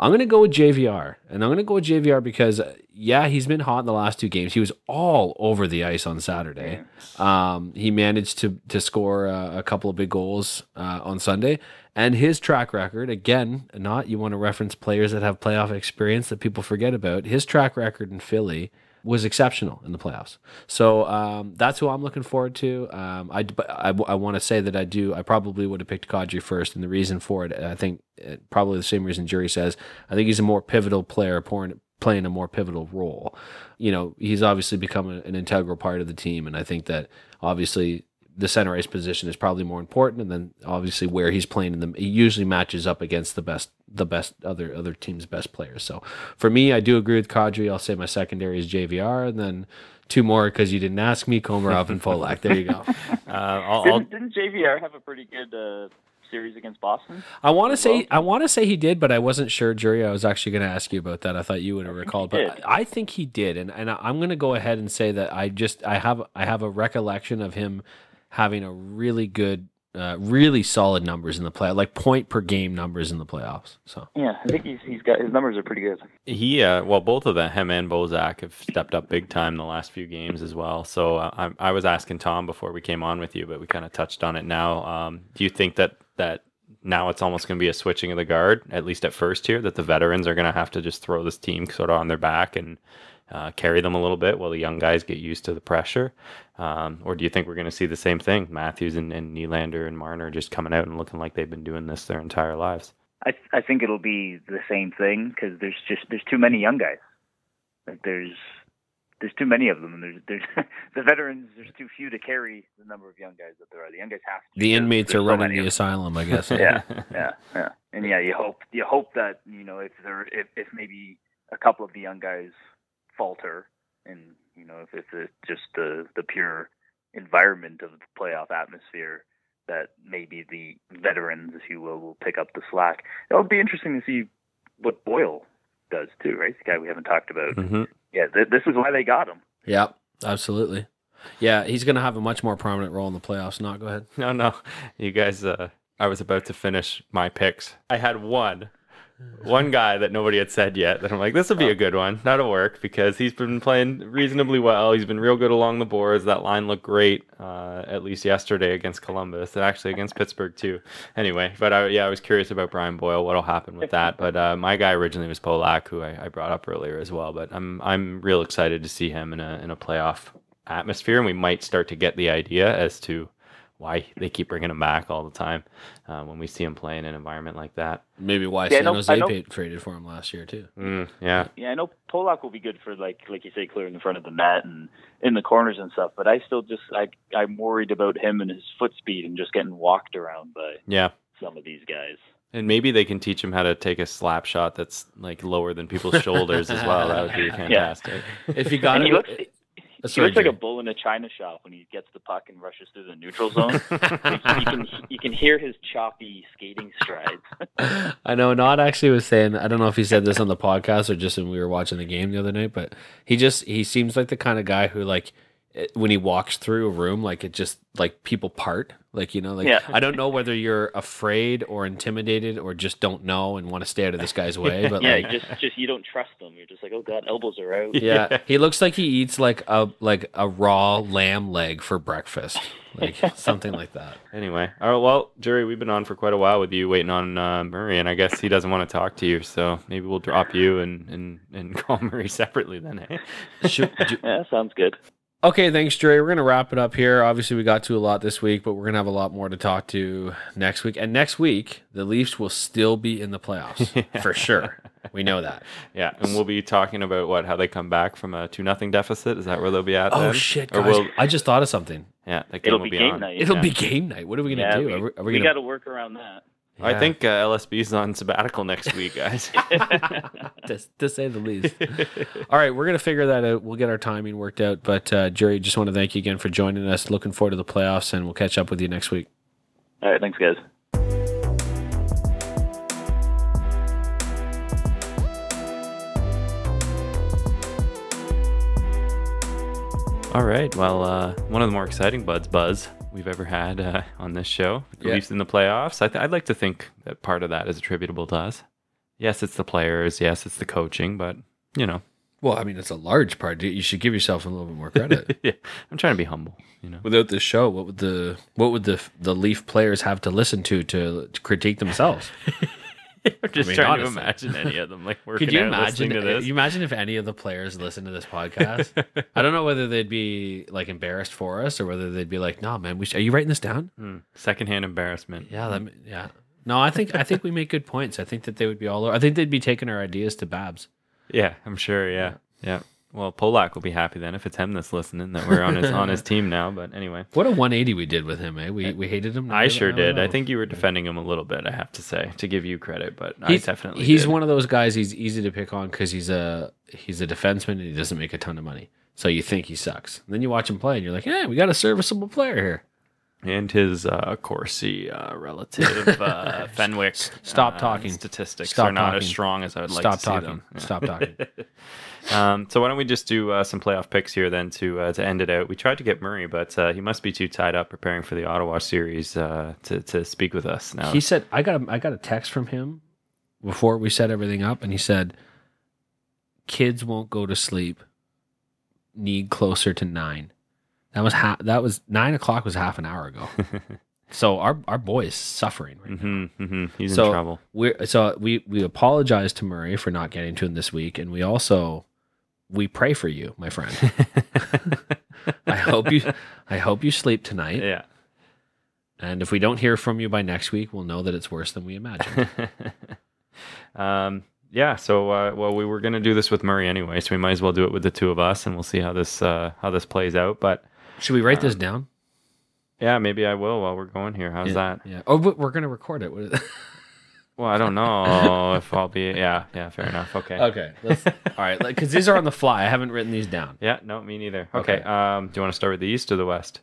S3: I'm gonna go with JVR, and I'm gonna go with JVR because uh, yeah, he's been hot in the last two games. He was all over the ice on Saturday. Um, he managed to to score uh, a couple of big goals uh, on Sunday, and his track record again, not you want to reference players that have playoff experience that people forget about. His track record in Philly was exceptional in the playoffs. So um, that's who I'm looking forward to. Um, I, I, I want to say that I do. I probably would have picked Kadri first, and the reason for it, I think, uh, probably the same reason Jury says. I think he's a more pivotal player, playing a more pivotal role. You know, he's obviously become an integral part of the team, and I think that obviously the center ice position is probably more important, and then obviously where he's playing in the he usually matches up against the best the best other other team's best players. So for me, I do agree with Kadri. I'll say my secondary is JVR, and then two more because you didn't ask me, Komarov and Folak. There you go.
S2: Uh, I'll, I'll,
S4: Didn't, didn't JVR have a pretty good uh, series against Boston?
S3: I want to say
S4: Well-
S3: I want to say he did, but I wasn't sure, Jury. I was actually going to ask you about that. I thought you would have recalled, but. I, I think he did, and and I'm going to go ahead and say that I just I have I have a recollection of him having a really good uh, really solid numbers in the play, like point per game numbers in the playoffs. So
S4: Yeah, I think he's he's got his numbers are pretty good.
S2: He, uh, well, both of them, him and Bozak, have stepped up big time the last few games as well. So uh, I, I was asking Tom before we came on with you, but we kind of touched on it now. Um, do you think that that now it's almost going to be a switching of the guard, at least at first here, that the veterans are going to have to just throw this team sort of on their back and uh, carry them a little bit while the young guys get used to the pressure? Um, or do you think we're going to see the same thing? Matthews and, and Nylander and Marner just coming out and looking like they've been doing this their entire lives.
S4: I I think it'll be the same thing because there's just there's too many young guys. Like there's there's too many of them, and there's there's the veterans. There's too few to carry the number of young guys that there are. The young guys have to.
S3: the inmates are
S4: so
S3: running the asylum, I guess.
S4: yeah, yeah, yeah. And yeah, you hope you hope that you know if there if if maybe a couple of the young guys falter, and you know if if it's just the the pure environment of the playoff atmosphere that maybe the veterans, if you will, will pick up the slack. It'll be interesting to see what Boyle does too, right? The guy we haven't talked about.
S2: hmm
S4: Yeah, th- this is why they got him.
S3: Yeah, absolutely. Yeah, he's going to have a much more prominent role in the playoffs. Not go ahead.
S2: No, no. You guys, uh, I was about to finish my picks. I had one, one guy that nobody had said yet that I'm like, this will be a good one. That'll work because he's been playing reasonably well. He's been real good along the boards. That line looked great, uh, at least yesterday against Columbus and actually against Pittsburgh too. Anyway, but I, yeah, I was curious about Brian Boyle, what'll happen with that. But uh, my guy originally was Polak, who I, I brought up earlier as well. But I'm I'm real excited to see him in a in a playoff atmosphere, and we might start to get the idea as to why they keep bringing him back all the time uh, when we see him play in an environment like that.
S3: Maybe why
S4: Yeah, I
S3: San
S4: know-
S3: Jose paid, traded for him last year too.
S2: Mm, yeah,
S4: Yeah, I know Polak will be good for like like you say, clearing the front of the net and in the corners and stuff. But I still just I I'm worried about him and his foot speed and just getting walked around by
S2: yeah.
S4: some of these guys.
S2: And maybe they can teach him how to take a slap shot that's like lower than people's shoulders as well. That would be fantastic.
S3: If you got
S4: And
S3: it,
S4: he looks
S3: Uh,
S4: he looks like a bull in a china shop when he gets the puck and rushes through the neutral zone. you can you can hear his choppy skating strides.
S3: I know. Not actually was saying. I don't know if he said this on the podcast or just when we were watching the game the other night, but he just he seems like the kind of guy who like it- when he walks through a room, like it just like people part. Like you know, like
S4: Yeah.
S3: I don't know whether you're afraid or intimidated or just don't know and want to stay out of this guy's way. But
S4: yeah,
S3: like,
S4: just just you don't trust them. You're just like, oh god, elbows are out.
S3: yeah, he looks like he eats like a like a raw lamb leg for breakfast, like something like that.
S2: Anyway, all right, well, Jerry, we've been on for quite a while with you waiting on uh, Murray, and I guess he doesn't want to talk to you, so maybe we'll drop you and, and, and call Murray separately then, eh?
S3: Should, do-
S4: Yeah, sounds good.
S3: Okay, thanks, Jerry. We're going to wrap it up here. Obviously, we got to a lot this week, but we're going to have a lot more to talk to next week. And next week, the Leafs will still be in the playoffs for sure. We know that.
S2: Yeah, and we'll be talking about what how they come back from a two nothing deficit. Is that where they'll be at?
S3: Oh
S2: then?
S3: shit,
S2: Or
S3: guys!
S2: will
S3: I just thought of something.
S2: yeah, that game
S4: It'll
S2: will
S4: be
S2: be,
S4: game
S2: on.
S4: night.
S3: It'll
S2: Yeah.
S3: be game night. What are we going to
S4: Yeah,
S3: do?
S4: we,
S3: are we, are we
S4: we
S3: gonna,
S4: got to work around that.
S2: I think uh, LSB's on sabbatical next week, guys.
S3: to, to say the least. All right, we're gonna figure that out. We'll get our timing worked out. But uh, Jerry, just want to thank you again for joining us. Looking forward to the playoffs, and we'll catch up with you next week.
S4: All right, thanks, guys.
S2: All right. Well, uh, one of the more exciting buds buzz we've ever had uh, on this show, at
S3: Yeah.
S2: Leafs in the playoffs. I th- I'd like to think that part of that is attributable to us. Yes, it's the players. Yes, it's the coaching. But you know,
S3: Well, I mean, it's a large part. You should give yourself a little bit more credit.
S2: yeah, I'm trying to be humble. You know,
S3: Without this show, what would the what would the the Leaf players have to listen to to, to critique themselves?
S2: I'm just
S3: mean,
S2: trying
S3: honestly.
S2: to imagine any of them like working
S3: Could you
S2: out listening
S3: imagine?
S2: to this.
S3: You imagine if any of the players listen to this podcast? I don't know whether they'd be like embarrassed for us or whether they'd be like, "No, man, we sh- are you writing this down?"
S2: Hmm. Secondhand embarrassment.
S3: Yeah, that, yeah. No, I think I think we make good points. I think that they would be all. over. I think they'd be taking our ideas to Babs.
S2: Yeah, I'm sure. Yeah, yeah. Well, Polak will be happy then if it's him that's listening that we're on his on his team now. But anyway,
S3: What a 180 we did with him, eh? We we hated him.
S2: I sure did. I
S3: know.
S2: think you were defending him a little bit. I have to say to give you credit, but I
S3: he's
S2: definitely
S3: he's
S2: did.
S3: one of those guys. He's easy to pick on because he's a he's a defenseman and he doesn't make a ton of money. So you think he sucks. And then you watch him play and you're like, yeah, we got a serviceable player here.
S2: and his uh, Corsi uh, relative uh, Fenwick.
S3: Stop
S2: uh,
S3: talking.
S2: Statistics
S3: Stop
S2: are not
S3: talking.
S2: as strong as I would like
S3: Stop
S2: to see them. Yeah.
S3: Stop talking.
S2: Um, so why don't we just do uh, some playoff picks here then to uh, to end it out? We tried to get Murray, but uh, he must be too tied up preparing for the Ottawa series uh, to to speak with us now.
S3: He said I got a, I got a text from him before we set everything up, and he said, "Kids won't go to sleep. Need closer to nine. That was ha- that was nine o'clock was half an hour ago. so our our boy is suffering right now.
S2: hmm hmm He's
S3: so
S2: in trouble.
S3: We're so we we apologize to Murray for not getting to him this week, and we also we pray for you, my friend. I hope you I hope you sleep tonight.
S2: yeah.
S3: And if we don't hear from you by next week, we'll know that it's worse than we imagined.
S2: um, yeah. So, uh, well, we were gonna do this with Murray anyway, so we might as well do it with the two of us, and we'll see how this uh, how this plays out. But
S3: Should we write this down?
S2: Yeah, maybe I will while we're going here. How's that?
S3: Yeah. Oh, but we're gonna record it.
S2: Well, I don't know if I'll be. Yeah, yeah. Fair enough. Okay.
S3: okay. Let's, all right. Because these are on the fly. I haven't written these down.
S2: Yeah. No, me neither. Okay.
S3: Okay.
S2: Um, do you want to start with the East or the West?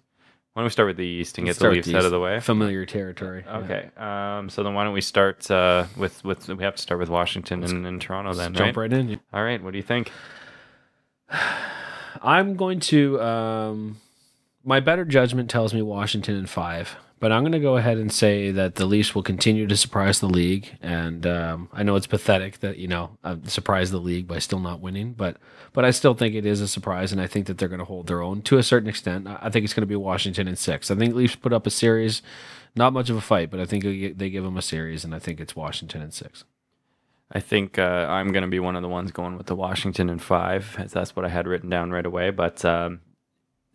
S2: Why don't we start with the East and
S3: Let's
S2: get the Leafs out of the way?
S3: Familiar territory. Yeah.
S2: Okay. Um, so then why don't we start uh, with with we have to start with Washington and, and Toronto then,
S3: Jump
S2: right?
S3: right in.
S2: All right. What do you think?
S3: I'm going to. Um, my better judgment tells me Washington in five, but I'm going to go ahead and say that the Leafs will continue to surprise the league. And um, I know it's pathetic that you know I've surprised the league by still not winning, but but I still think it is a surprise, and I think that they're going to hold their own to a certain extent. I think it's going to be Washington in six. I think Leafs put up a series, not much of a fight, but I think they they give them a series, and I think it's Washington in six.
S2: I think uh, I'm going to be one of the ones going with the Washington in five, as that's what I had written down right away. But um,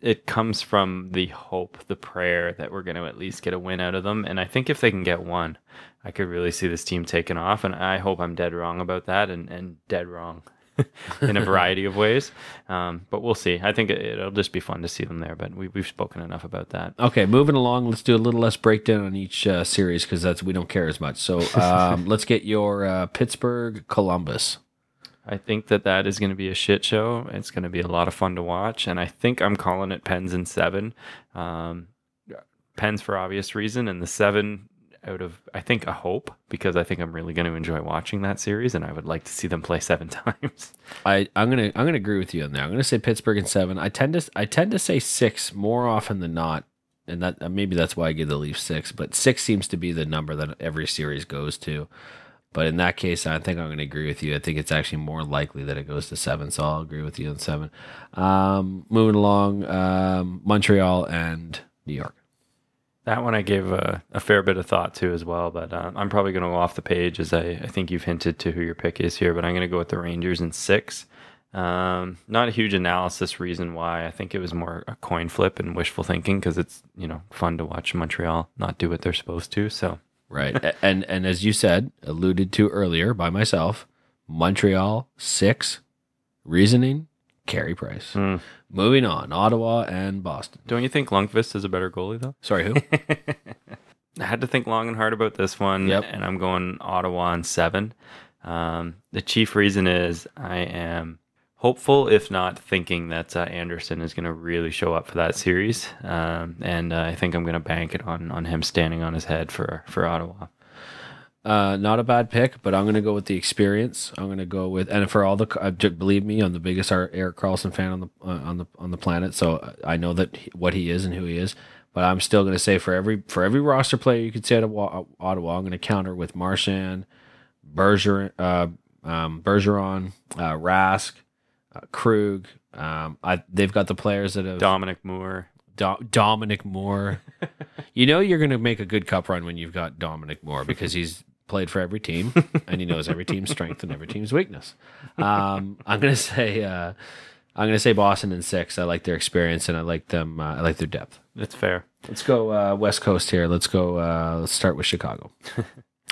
S2: it comes from the hope, the prayer that we're going to at least get a win out of them. And I think if they can get one, I could really see this team taking off. And I hope I'm dead wrong about that and, and dead wrong in a variety of ways. Um, but we'll see. I think it, it'll just be fun to see them there. But we, we've spoken enough about that.
S3: Okay, moving along. Let's do a little less breakdown on each uh, series because that's we don't care as much. So um, let's get your uh, Pittsburgh Columbus.
S2: I think that that is going to be a shit show. It's going to be a lot of fun to watch, and I think I'm calling it Pens in seven. Um, Pens for obvious reason, and the seven out of I think a hope because I think I'm really going to enjoy watching that series, and I would like to see them play seven times.
S3: I I'm gonna I'm gonna agree with you on that. I'm gonna say Pittsburgh in seven. I tend to I tend to say six more often than not, and that maybe that's why I give the Leafs six. But six seems to be the number that every series goes to. But in that case, I think I'm going to agree with you. I think it's actually more likely that it goes to seven, so I'll agree with you on seven. Um, moving along, um, Montreal and New York.
S2: That one I gave a, a fair bit of thought to as well, but uh, I'm probably going to go off the page as I, I think you've hinted to who your pick is here, but I'm going to go with the Rangers in six. Um, not a huge analysis reason why. I think it was more a coin flip and wishful thinking because it's you know fun to watch Montreal not do what they're supposed to. So
S3: Right. And and as you said, alluded to earlier by myself, Montreal six, reasoning, Carey Price.
S2: Hmm.
S3: Moving on, Ottawa and Boston.
S2: don't you think Lundqvist is a better goalie though?
S3: Sorry, who?
S2: I had to think long and hard about this one,
S3: Yep.
S2: and I'm going Ottawa on seven. Um, the chief reason is I am hopeful, if not thinking, that uh, Anderson is going to really show up for that series, um, and uh, I think I'm going to bank it on on him standing on his head for for Ottawa.
S3: uh, not a bad pick, but I'm going to go with the experience. I'm going to go with, and for all the, uh, believe me, I'm the biggest Erik Karlsson fan on the uh, on the on the planet, so I know that he, what he is and who he is. But I'm still going to say for every for every roster player you could say of Ottawa, I'm going to counter with Marchand, Bergeron, uh, um, Bergeron, uh, Rask, uh, Krug. Um, I, they've got the players that have
S2: Dominic Moore.
S3: Do- Dominic Moore. you know you're going to make a good cup run when you've got Dominic Moore because he's played for every team and he knows every team's strength and every team's weakness. Um, I'm going to say uh, I'm going to say Boston in six. I like their experience and I like them. Uh, I like their depth.
S2: That's fair.
S3: Let's go uh, West Coast here. Let's go. Uh, let's start with Chicago.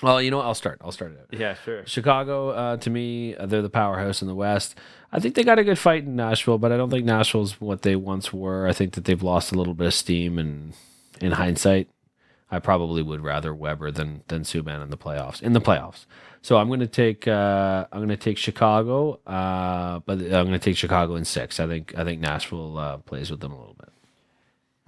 S3: Well, you know what? I'll start. I'll start it out.
S2: Yeah, sure.
S3: Chicago, uh, to me, uh, they're the powerhouse in the West. I think they got a good fight in Nashville, but I don't think Nashville's what they once were. I think that they've lost a little bit of steam, and in hindsight, I probably would rather Weber than than Subban in the playoffs. In the playoffs, so I'm going to take uh, I'm going to take Chicago, uh, but I'm going to take Chicago in six. I think I think Nashville uh, plays with them a little bit.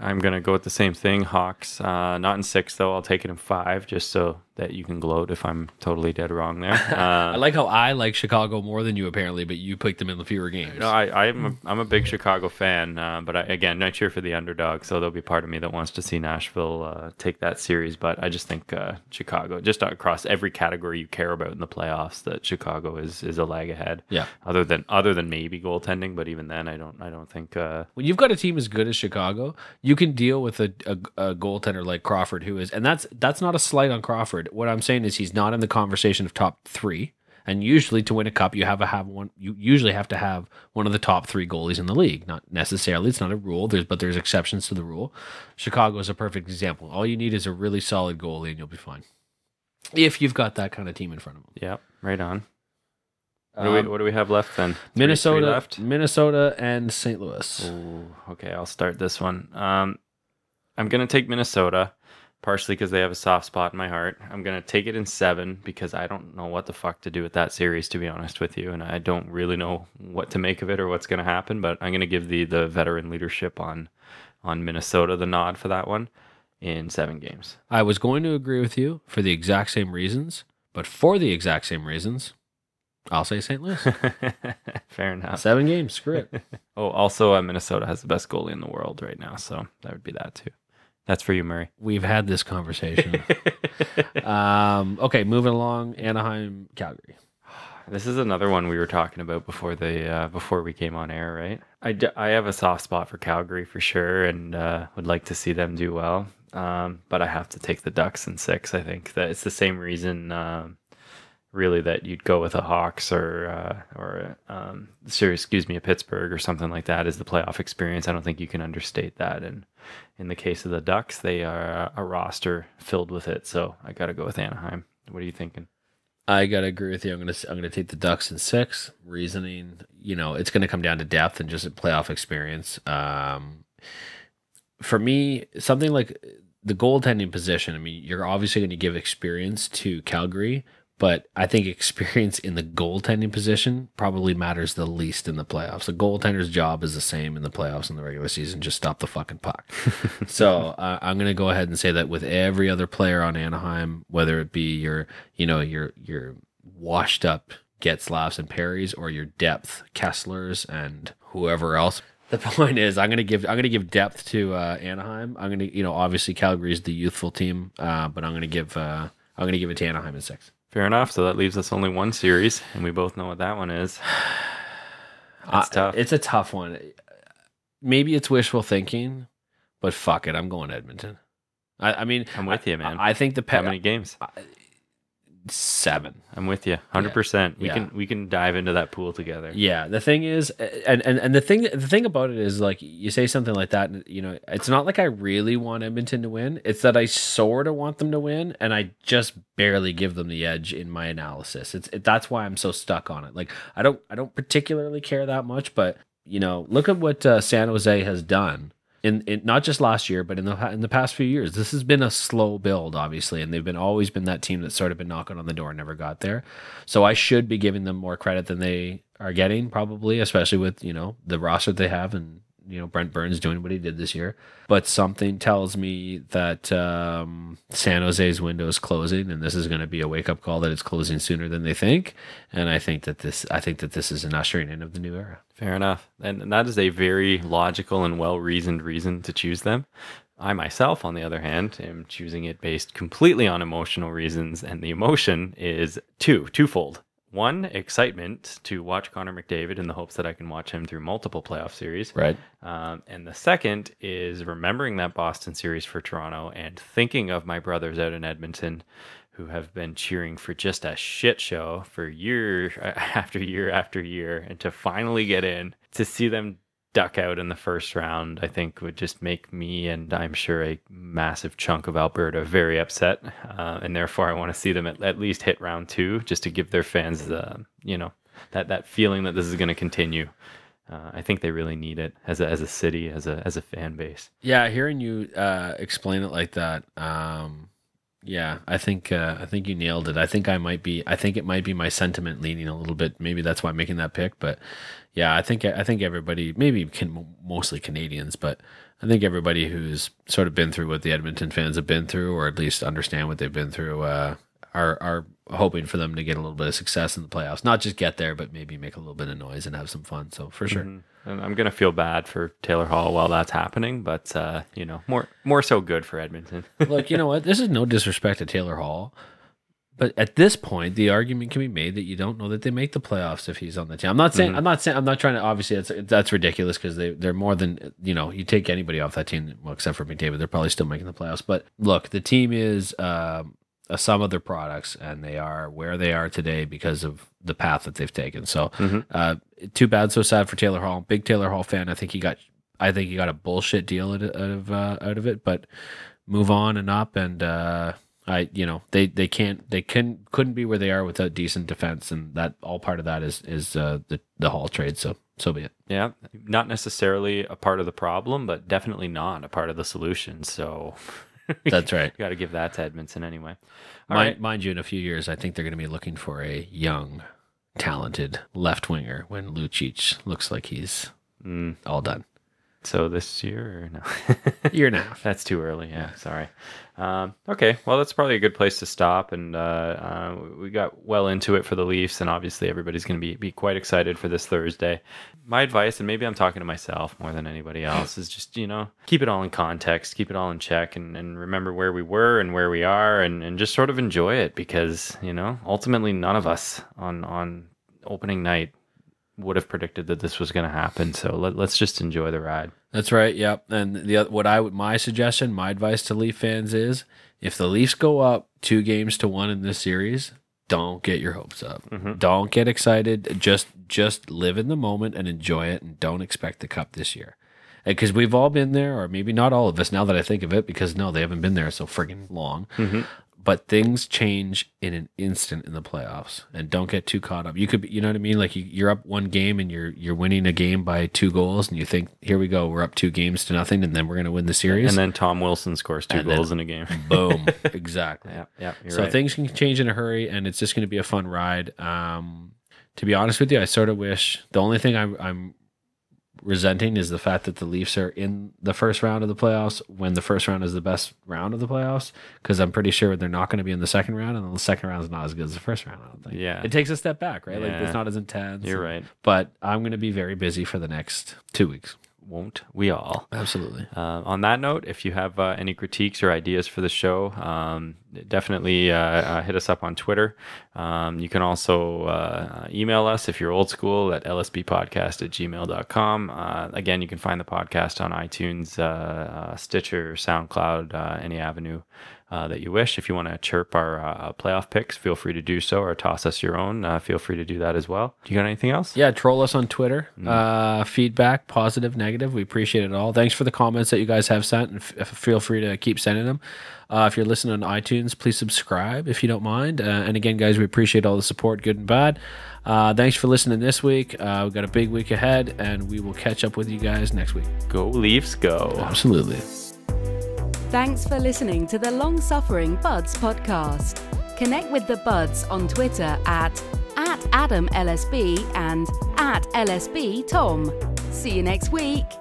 S2: I'm gonna go with the same thing. Hawks, uh, not in six though. I'll take it in five, just so that you can gloat if I'm totally dead wrong there.
S3: I
S2: Uh,
S3: like how I like Chicago more than you apparently, but you picked them in the fewer games.
S2: no, I, I'm a, I'm a big Chicago fan, uh, but I, again, I cheer for the underdog. So there'll be part of me that wants to see Nashville uh, take that series. But I just think uh, Chicago, just across every category you care about in the playoffs, that Chicago is is a lag ahead.
S3: Yeah.
S2: Other than other than maybe goaltending, but even then, I don't I don't think. Uh,
S3: when you've got a team as good as Chicago, you can deal with a, a, a goaltender like Crawford, who is, and that's that's not a slight on Crawford. What I'm saying is he's not in the conversation of top three. And usually, to win a cup, you have to have one. You usually have to have one of the top three goalies in the league. Not necessarily; it's not a rule. There's but there's exceptions to the rule. Chicago is a perfect example. All you need is a really solid goalie, and you'll be fine. If you've got that kind of team in front of them.
S2: yeah, right on. What, do we,
S3: Um,
S2: what do we have left then? Three- three
S3: Minnesota,
S2: left.
S3: Minnesota, and St. Louis.
S2: Ooh, okay, I'll start this one. Um, I'm gonna take Minnesota, partially because they have a soft spot in my heart. I'm gonna take it in seven because I don't know what the fuck to do with that series, to be honest with you, and I don't really know what to make of it or what's gonna happen. But I'm gonna give the the veteran leadership on on Minnesota the nod for that one in seven games.
S3: I was going to agree with you for the exact same reasons, but for the exact same reasons, I'll say St. Louis.
S2: Fair enough.
S3: Seven games, screw it.
S2: Oh, also, uh, Minnesota has the best goalie in the world right now, so that would be that too. That's for you, Murray.
S3: We've had this conversation. um, okay, moving along. Anaheim, Calgary.
S2: This is another one we were talking about before the uh, before we came on air, right? I, d- I have a soft spot for Calgary for sure, and uh, would like to see them do well. Um, but I have to take the Ducks in six. I think that it's the same reason, um really, that you'd go with a Hawks or uh, or um, sorry, excuse me, a Pittsburgh or something like that. Is the playoff experience? I don't think you can understate that. And in the case of the Ducks, they are a roster filled with it. So I got to go with Anaheim. What are you thinking?
S3: I gotta agree with you. I'm gonna I'm gonna take the Ducks in six. Reasoning, you know, it's gonna come down to depth and just playoff experience. Um, for me, something like the goaltending position. I mean, you're obviously going to give experience to Calgary, but I think experience in the goaltending position probably matters the least in the playoffs. The goaltender's job is the same in the playoffs and the regular season. Just stop the fucking puck. so uh, I'm going to go ahead and say that with every other player on Anaheim, whether it be your, you know, your your washed up Getzlafs and Perrys or your depth Keslers and whoever else. The point is, I'm gonna give I'm gonna give depth to uh, Anaheim. I'm gonna, you know, obviously Calgary's the youthful team, uh, but I'm gonna give uh, I'm gonna give it to Anaheim in six.
S2: Fair enough. So that leaves us only one series, and we both know what that one is.
S3: Uh,
S2: tough.
S3: It's a tough one. Maybe it's wishful thinking, but fuck it, I'm going Edmonton. I, I mean,
S2: I'm with you, man.
S3: I, I think the
S2: How many games?
S3: Seven.
S2: I'm with you, hundred percent. We
S3: Yeah.
S2: can we can dive into that pool together.
S3: Yeah, the thing is, and, and and the thing the thing about it is like you say something like that, and you know, it's not like I really want Edmonton to win. It's that I sort of want them to win, and I just barely give them the edge in my analysis. It's it, that's why I'm so stuck on it. Like I don't I don't particularly care that much, but you know, look at what uh, San Jose has done. In, in not just last year, but in the in the past few years, this has been a slow build, obviously, and they've been always been that team that's sort of been knocking on the door and never got there. So I should be giving them more credit than they are getting, probably, especially with you know the roster they have and you know Brent Burns doing what he did this year. But something tells me that um, San Jose's window is closing, and this is going to be a wake up call that it's closing sooner than they think. And I think that this I think that this is an ushering in of the new era.
S2: Fair enough. And, and that is a very logical and well reasoned reason to choose them. I myself, on the other hand, am choosing it based completely on emotional reasons, and the emotion is two, twofold. One, excitement to watch Connor McDavid in the hopes that I can watch him through multiple playoff series.
S3: Right.
S2: Um, and the second is remembering that Boston series for Toronto and thinking of my brothers out in Edmonton who have been cheering for just a shit show for year after year after year. And to finally get in, to see them duck out in the first round, I think would just make me and I'm sure a massive chunk of Alberta very upset. Uh, and therefore, I want to see them at, at least hit round two just to give their fans, uh, you know, that, that feeling that this is going to continue. Uh, I think they really need it as a, as a city, as a as a fan base.
S3: Yeah, hearing you uh, explain it like that, um, yeah, I think uh, I think you nailed it. I think I might be. I think it might be my sentiment leaning a little bit. Maybe that's why I'm making that pick. But yeah, I think I think everybody, maybe can, mostly Canadians, but I think everybody who's sort of been through what the Edmonton fans have been through, or at least understand what they've been through, uh, are are hoping for them to get a little bit of success in the playoffs. Not just get there, but maybe make a little bit of noise and have some fun. So for sure.
S2: Mm-hmm. And I'm gonna feel bad for Taylor Hall while that's happening, but uh, you know, more more so good for Edmonton.
S3: Look, you know what? This is no disrespect to Taylor Hall. But at this point, the argument can be made that you don't know that they make the playoffs if he's on the team. I'm not saying I'm not saying I'm not trying to. Obviously, that's that's ridiculous because they they're more than you know. You take anybody off that team, well, except for McDavid, they're probably still making the playoffs. But look, the team is um, a sum of their products, and they are where they are today because of the path that they've taken. So, uh, too bad, so sad for Taylor Hall. Big Taylor Hall fan. I think he got I think he got a bullshit deal out of out of, uh, out of it, but move on and up and. uh I you know they they can't they can couldn't be where they are without decent defense and that all part of that is is uh, the the Hall trade so so be it.
S2: Yeah, not necessarily a part of the problem, but definitely not a part of the solution. So
S3: That's right.
S2: got to give that to Edmonton anyway. All
S3: Mind,
S2: right.
S3: mind you, in a few years, I think they're going to be looking for a young, talented left winger when Lucic looks like he's
S2: Mm,
S3: all done.
S2: So this year or no?
S3: Year and a half.
S2: That's too early. Yeah, sorry. Um, okay, well, that's probably a good place to stop. And uh, uh, we got well into it for the Leafs, and obviously everybody's going to be be quite excited for this Thursday. My advice, and maybe I'm talking to myself more than anybody else, is just you know keep it all in context, keep it all in check, and, and remember where we were and where we are, and, and just sort of enjoy it because you know ultimately none of us on on opening night would have predicted that this was going to happen. So let, let's just enjoy the ride.
S3: That's right. Yep. And the what I would my suggestion, my advice to Leaf fans is, if the Leafs go up two games to one in this series, don't get your hopes up. Mm-hmm. Don't get excited. Just just live in the moment and enjoy it, and don't expect the cup this year. Because we've all been there, or maybe not all of us. Now that I think of it, because no, they haven't been there so friggin' long. Mm-hmm. But things change in an instant in the playoffs, and don't get too caught up. You could, be, you know what I mean? Like you, you're up one game and you're you're winning a game by two goals, and you think, here we go, we're up two games to nothing, and then we're gonna win the series.
S2: And then Tom Wilson scores two
S3: And then-
S2: goals in a game.
S3: boom, exactly.
S2: Yeah, yeah.
S3: So
S2: right.
S3: things can change in a hurry, and it's just going to be a fun ride. Um, to be honest with you, I sort of wish the only thing I'm, I'm resenting is the fact that the Leafs are in the first round of the playoffs when the first round is the best round of the playoffs because I'm pretty sure they're not going to be in the second round, and the second round is not as good as the first round. I don't think.
S2: Yeah.
S3: it takes a step back, right? Like
S2: Yeah.
S3: it's not as intense.
S2: You're right.
S3: But I'm going to be very busy for the next two weeks.
S2: Won't we all?
S3: Absolutely.
S2: Uh, on that note, if you have uh, any critiques or ideas for the show, um, definitely uh, uh, hit us up on Twitter. Um, you can also uh, email us if you're old school at lsbpodcast at gmail.com. Uh, again, you can find the podcast on iTunes, uh, uh, Stitcher, SoundCloud, uh, any avenue. Uh, that you wish. If you want to chirp our uh, playoff picks, feel free to do so, or toss us your own. Uh, feel free to do that as well. Do you got anything else?
S3: Yeah, troll us on Twitter. Uh, feedback, positive, negative. We appreciate it all. Thanks for the comments that you guys have sent, and f- feel free to keep sending them. Uh, if you're listening on iTunes, please subscribe if you don't mind. Uh, and again, guys, we appreciate all the support, good and bad. Uh, thanks for listening this week. Uh, we've got a big week ahead, and we will catch up with you guys next week.
S2: Go Leafs, go!
S3: Absolutely.
S1: Thanks for listening to the Long Suffering Buds podcast. Connect with the Buds on Twitter at, at AdamLSB and at LSB Tom. See you next week.